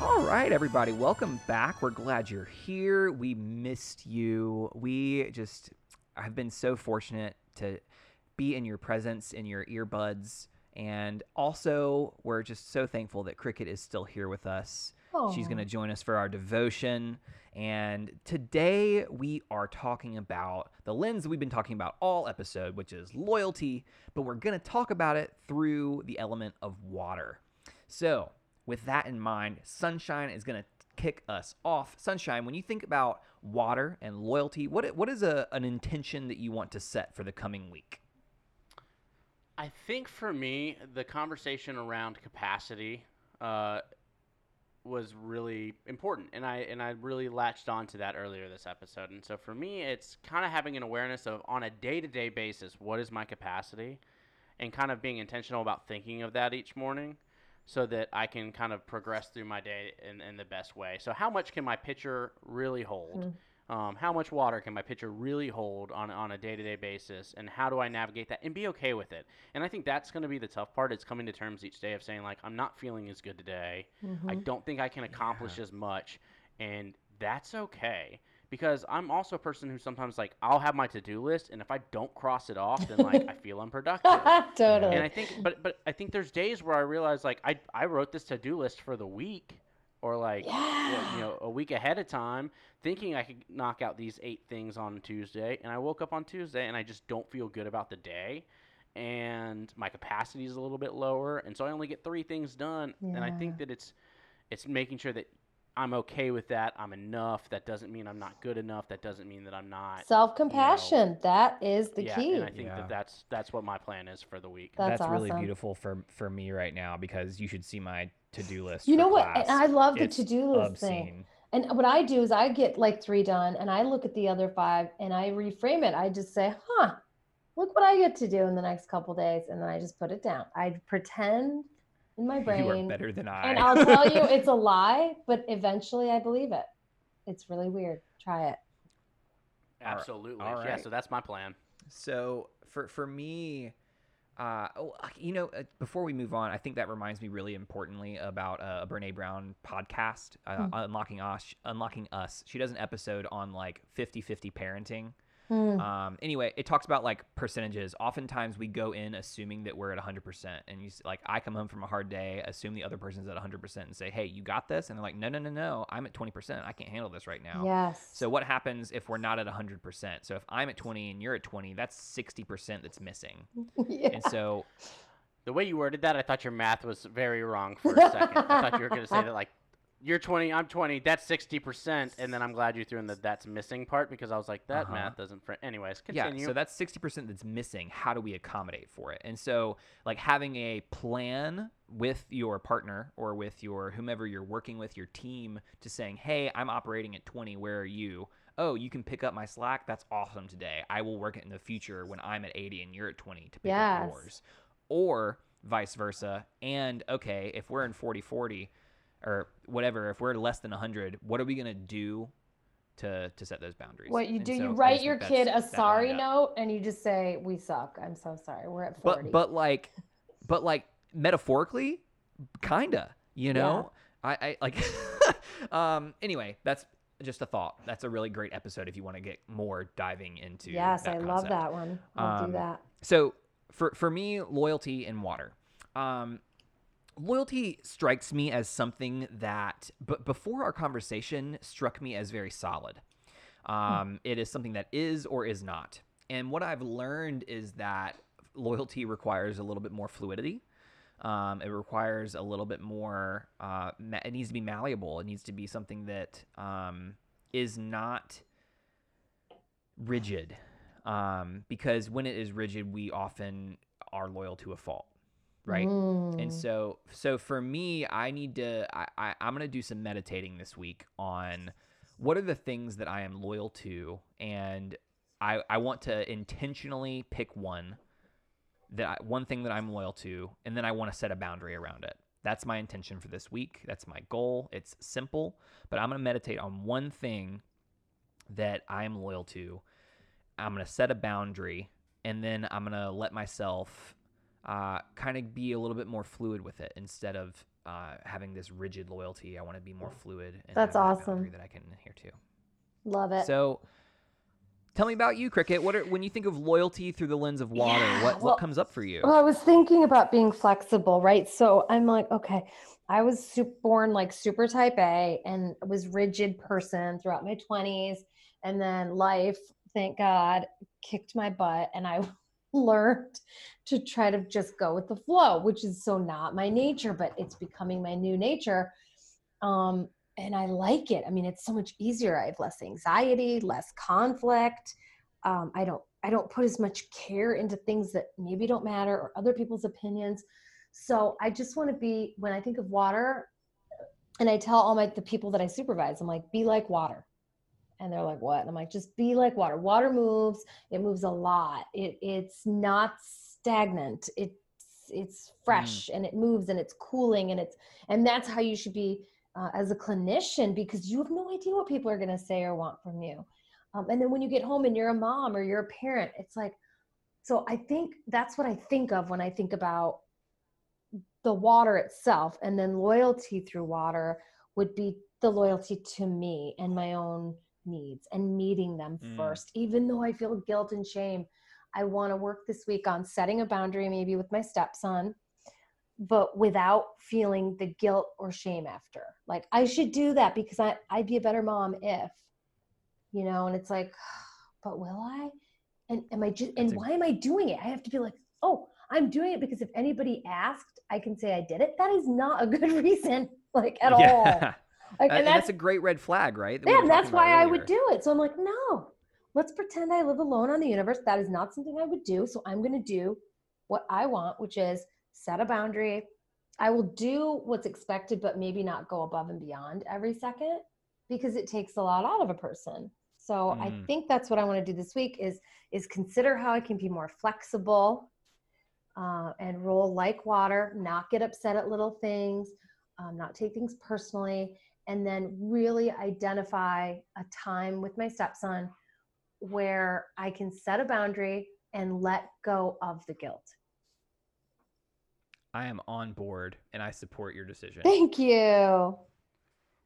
All right, everybody, welcome back. We're glad you're here. We missed you. We just have been so fortunate to be in your presence, in your earbuds. And also, we're just so thankful that Cricket is still here with us. She's going to join us for our devotion. And today we are talking about the lens that we've been talking about all episode, which is loyalty, but we're going to talk about it through the element of water. So, with that in mind, Sunshine is going to kick us off. Sunshine, when you think about water and loyalty, what what is a, an intention that you want to set for the coming week? I think for me, the conversation around capacity uh, was really important, and I and I really latched on to that earlier this episode. And so for me, it's kind of having an awareness of on a day to day basis, what is my capacity, and kind of being intentional about thinking of that each morning, so that I can kind of progress through my day in, in the best way. So how much can my pitcher really hold? Um, how much water can my pitcher really hold on, on a day to day basis, and how do I navigate that and be okay with it? And I think that's going to be the tough part. It's coming to terms each day of saying, like, I'm not feeling as good today. I Mhm. don't think I can accomplish as much, and that's okay. Because I'm also a person who sometimes, like, I'll have my to do list, and if I don't cross it off, then, like, I feel unproductive. totally. And I think, but but I think there's days where I realize like I I wrote this to do list for the week, or like yeah. you know a week ahead of time, thinking I could knock out these eight things on Tuesday, and I woke up on Tuesday and I just don't feel good about the day, and my capacity is a little bit lower, and so I only get three things done, and I think that it's it's making sure that I'm okay with that. I'm enough. That doesn't mean I'm not good enough. That doesn't mean that I'm not. Self compassion. That is the yeah, key. and I think Yeah. that that's that's what my plan is for the week. That's really awesome. beautiful for for me right now because you should see my to-do list. you know what? class. And I love the It's to do list thing. And what I do is I get like three done and I look at the other five and I reframe it. I just say, huh, look what I get to do in the next couple days. And then I just put it down. I pretend in my brain. You are better than I. And I'll tell you it's a lie, but eventually I believe it. It's really weird. Try it. Absolutely. all Yeah, so that's my plan. So for for me, uh, oh, uh, you know, uh, before we move on, I think that reminds me really importantly about uh, a Brene Brown podcast, uh, Hmm. Unlocking Us. Unlocking Us. She does an episode on like 50-50 parenting. Hmm. Um, anyway, it talks about like percentages. Oftentimes we go in assuming that we're at 100%. And you s- like, I come home from a hard day, assume the other person's at 100% and say, hey, you got this? And they're like, no, no, no, no. I'm at 20%. I can't handle this right now. Yes. So what happens if we're not at 100%? So if I'm at 20 and you're at 20, that's 60% that's missing. yeah. And so The way you worded that, I thought your math was very wrong for a second. I thought you were going to say that like you're 20, I'm 20, that's 60%, and then I'm glad you threw in the that's missing part because I was like that Uh-huh. math doesn't fr- anyways, yeah, continue. so that's 60% that's missing. How do we accommodate for it? And so like having a plan with your partner or with your whomever you're working with, your team to saying, "Hey, I'm operating at 20, where are you?" Oh, you can pick up my slack. That's awesome today. I will work it in the future when I'm at 80 and you're at 20 to pick Yes. up yours. Or vice versa. And okay, if we're in 40 40 or whatever, if we're less than 100, what are we going to do to to set those boundaries? what you And do, so you write your kid a sorry note and you just say, We suck. I'm so sorry. We're at 40. but but like but like metaphorically kinda you know i i like um anyway that's just a thought that's a really great episode if you want to get more diving into yes, I love that one. I'll Um, do that. so for for me loyalty and water um loyalty strikes me as something that but before our conversation struck me as very solid. Um it is something that is or is not. And what i've learned is that loyalty requires a little bit more fluidity. Um, it requires a little bit more uh, ma- it needs to be malleable. It needs to be something that um, is not rigid. Um, because when it is rigid, we often are loyal to a fault, right? And Mm. so, so for me, I need to. I, I I'm gonna do some meditating this week on what are the things that I am loyal to, and I I want to intentionally pick one that I, one thing that I'm loyal to, and then I want to set a boundary around it. That's my intention for this week. That's my goal. It's simple, but I'm going to meditate on one thing that I'm loyal to. I'm going to set a boundary, and then I'm going to let myself uh, kind of be a little bit more fluid with it instead of uh, having this rigid loyalty. I want to be more fluid. And That's that awesome. That I can adhere to. Love it. So, tell me about you, Cricket. What are when you think of loyalty through the lens of water? Yeah, what well- what comes up for you? Well, I was thinking about being flexible, right? So I'm like, okay, I was su- born like super type A and was rigid person throughout my 20s. And then life, thank God, kicked my butt and I learned to try to just go with the flow, which is so not my nature, but it's becoming my new nature. Um, and I like it. I mean, it's so much easier. I have less anxiety, less conflict. Um, I don't I don't put as much care into things that maybe don't matter or other people's opinions. So I just want to be when I think of water, and I tell all my the people that I supervise, I'm like, be like water. And they're like, what? And I'm like, just be like water. Water moves, it moves a lot. It it's not stagnant. It's it's fresh and it moves and it's cooling and it's and that's how you should be uh, as a clinician because you have no idea what people are going to say or want from you. Um, and then when you get home and you're a mom or you're a parent, it's like, so I think that's what I think of when I think about the water itself. And then loyalty through water would be the loyalty to me and my own needs and meeting them Mm. first, even though I feel guilt and shame. I want to work this week on setting a boundary, maybe with my stepson, but without feeling the guilt or shame after. Like, I should do that because I, I'd be a better mom if, you know, and it's like, but will I? And am I just, and why am I doing it? I have to be like, oh, I'm doing it because if anybody asked, I can say I did it. That is not a good reason, like at all. Like, and and that's that's a great red flag, right? that yeah, that's why I would do it. So I'm like, no, let's pretend I live alone on the universe. That is not something I would do. So I'm going to do what I want, which is set a boundary. I will do what's expected, but maybe not go above and beyond every second because it takes a lot out of a person. So I Mm. think that's what I want to do this week is is consider how I can be more flexible uh, and roll like water, not get upset at little things, um, not take things personally, and then really identify a time with my stepson where I can set a boundary and let go of the guilt. I am on board and I support your decision. Thank you.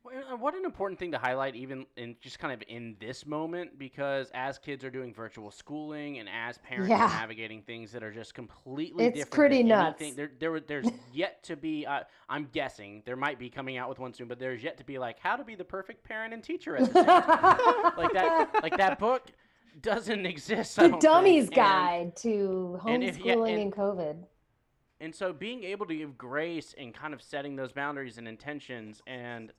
Uh, What an important thing to highlight, even in just kind of in this moment, because as kids are doing virtual schooling and as parents Yeah. are navigating things that are just completely It's different. pretty nuts. anything- There, there, there's yet to be. Uh, I'm guessing there might be coming out with one soon, but there's yet to be like how to be the perfect parent and teacher at the same time. like that, like that book doesn't exist. The dummies think. And- guide to and if- yeah, homeschooling and- and COVID. and so being able to give grace and kind of setting those boundaries and intentions and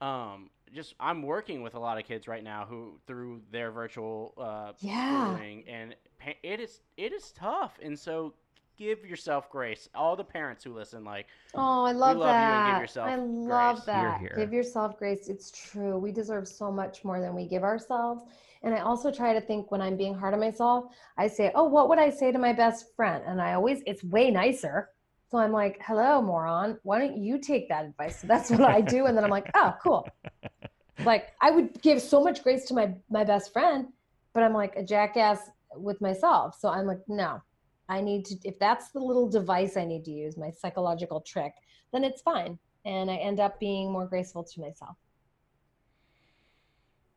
um, just I'm working with a lot of kids right now who through their virtual uh, Yeah. schooling and it is it is tough and so give yourself grace all the parents who listen like Oh, I love love you and give that. yourself I love grace. Hear, that. hear. Give yourself grace. It's true. We deserve so much more than we give ourselves. And I also try to think when I'm being hard on myself, I say, Oh, what would I say to my best friend? And I always, it's way nicer. So I'm like, Hello, moron. Why don't you take that advice? So that's what I do. And then I'm like, Oh, cool. Like I would give so much grace to my my best friend, but I'm like a jackass with myself. So I'm like, no, I need to, if that's the little device I need to use, my psychological trick, then it's fine. And I end up being more graceful to myself.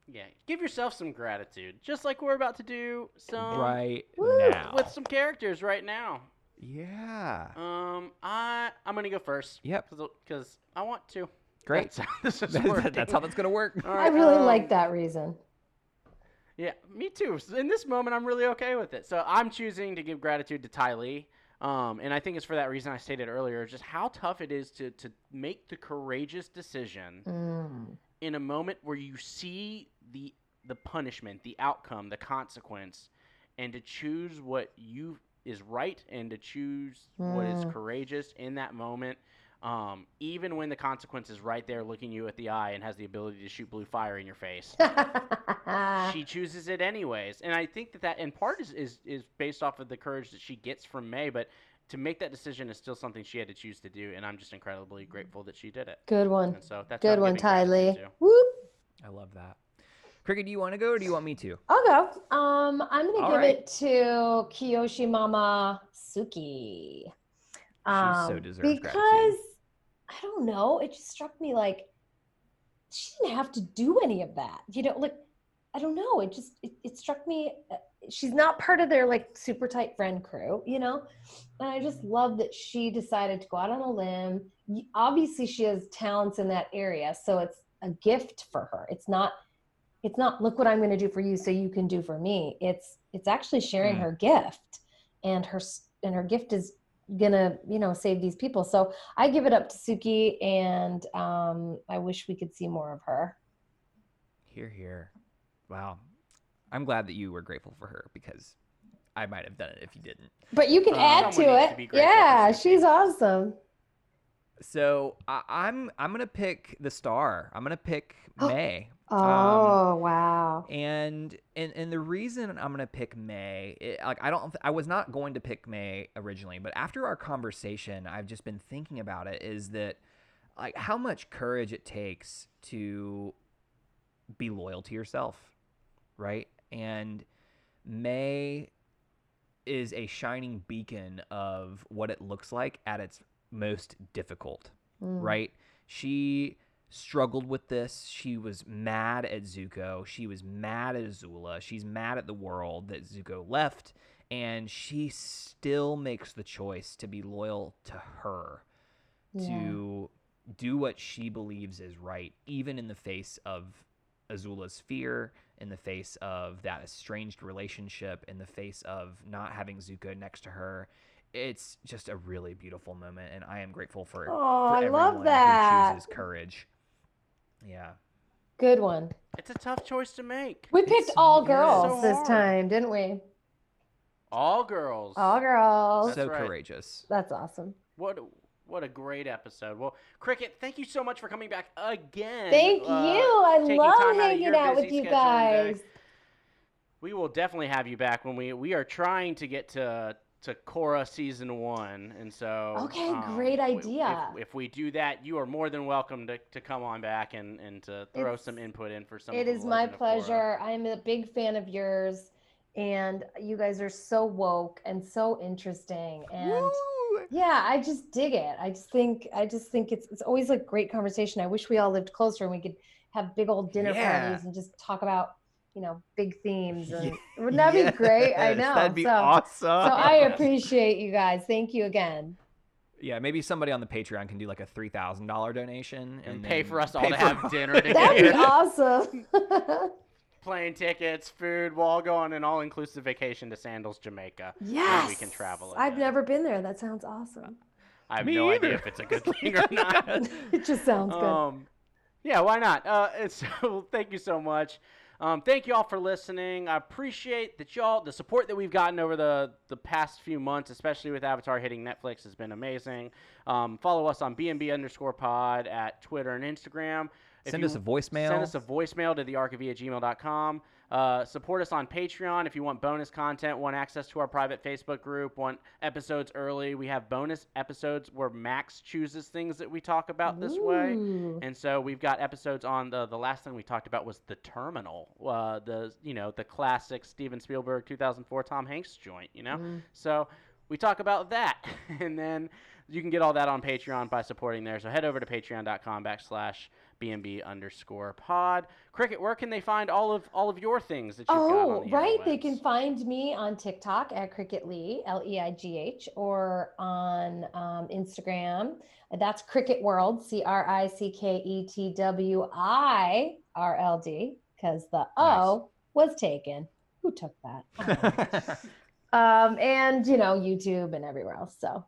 yeah give yourself some gratitude just like we're about to do some right Woo! now. with some characters right now yeah. um I I'm gonna go first Yep. because I want to Great. that's how this is That's, working. that's how that's gonna work. All I right, really um, like that reason. Yeah, me too. So in this moment, I'm really okay with it. So I'm choosing to give gratitude to Ty Lee. Um, and I think it's for that reason I stated earlier, just how tough it is to, to make the courageous decision Mm. in a moment where you see the the punishment, the outcome, the consequence, and to choose what you is right and to choose what is Mm. courageous in that moment. Um, even when the consequence is right there looking you at the eye and has the ability to shoot blue fire in your face, she chooses it anyways. And I think that that in part is, is, is based off of the courage that she gets from Mai, but to make that decision is still something she had to choose to do. And I'm just incredibly grateful that she did it. Good one. And so that's Good one, giving Ty Lee. Whoop. I love that. Cricket, do you want to go or do you want me to? I'll go. Um, I'm gonna give right. it to Kyoshi Mama Suki. Um, so deserves because gratitude. I don't know. It just struck me like she didn't have to do any of that. You know, like I don't know. It just it, it struck me. uh, She's not part of their like super tight friend crew, you know. And I just love that she decided to go out on a limb. Obviously, she has talents in that area, so it's a gift for her. It's not. It's not look what I'm going to do for you, so you can do for me. It's it's actually sharing Mm. her gift, and her and her gift is gonna you know save these people. So I give it up to Suki, and um, I wish we could see more of her. Here, here. Wow. I'm glad that you were grateful for her because I might have done it if you didn't. But you can Uh, add to someone needs to it. be grateful for yeah, Suki. she's awesome. So I, I'm I'm gonna pick the star. I'm gonna pick Oh. Um, Oh wow. and and and the reason I'm gonna pick Mai, it, like I don't, I was not going to pick Mai originally, but after our conversation, I've just been thinking about it. Is that like how much courage it takes to be loyal to yourself, right? And Mai is a shining beacon of what it looks like at its most difficult Mm. right? She struggled with this. She was mad at Zuko. She was mad at Azula. She's mad at the world that Zuko left. And she still makes the choice to be loyal to her, Yeah. to do what she believes is right, even in the face of Azula's fear, in the face of that estranged relationship, in the face of not having Zuko next to her. It's just a really beautiful moment, and I am grateful for, it. Oh, for I love that. who chooses courage. Yeah. Good one. It's a tough choice to make. We picked so- all girls so this time, didn't we? All girls. All girls. That's so right. courageous. That's awesome. What a- what a great episode. Well, Cricket, thank you so much for coming back again. Thank uh, you. I love time out hanging out with you schedule and day. guys. We will definitely have you back when we we are trying to get to to Korra season one, and so Okay, um, great idea. If, if we do that, you are more than welcome to, to come on back and, and to throw It's- some input in for some. It of is my Legend of Korra. pleasure. I'm a big fan of yours, and you guys are so woke and so interesting. And Woo! yeah, I just dig it. I just think I just think it's it's always a great conversation. I wish we all lived closer and we could have big old dinner Yeah. parties and just talk about you know big themes. And Yeah. wouldn't that be great? I know. That'd be so, awesome. so I appreciate you guys. Thank you again. yeah, maybe somebody on the Patreon can do like a three thousand dollar donation And, and, pay for us all to have our- dinner together. That'd be awesome. Plane tickets, food, we'll all go on an all inclusive vacation to Sandals, Jamaica. yes. we can travel I've never been there. That sounds awesome. I have Me no idea either. if it's a good thing or not. it just sounds good. Um, yeah, why not? Uh, and so thank you so much. Um, thank you all for listening. I appreciate that y'all the support that we've gotten over the the past few months, especially with Avatar hitting Netflix, has been amazing. Um, follow us on BNB underscore pod at Twitter and Instagram. If Send you- us a voicemail. Send us a voicemail to thearchive at gmail.com. Uh, support us on Patreon if you want bonus content, want access to our private Facebook group, want episodes early. We have bonus episodes where Max chooses things that we talk about this way. And so we've got episodes on the the last thing we talked about was the Terminal, uh, the you know the classic Steven Spielberg 2004 Tom Hanks joint, you know. Mm. So we talk about that, and then you can get all that on Patreon by supporting there. So head over to patreon.com backslash bnb underscore pod. Cricket, where can they find all of all of your things that you've got Oh, on the right. They can find me on TikTok at Cricket Lee, L E I G H, or on um, Instagram. That's Cricket World, C R I C K E T W I R L D, because the O was taken. Who took that? Oh. um, and, you know, YouTube and everywhere else. So.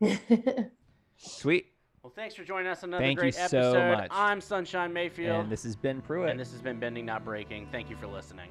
Sweet. Well, thanks for joining us on another Thank you great so episode. much. I'm Sunshine Mayfield, And this has been Pruitt. and this has been Bending Not Breaking. Thank you for listening.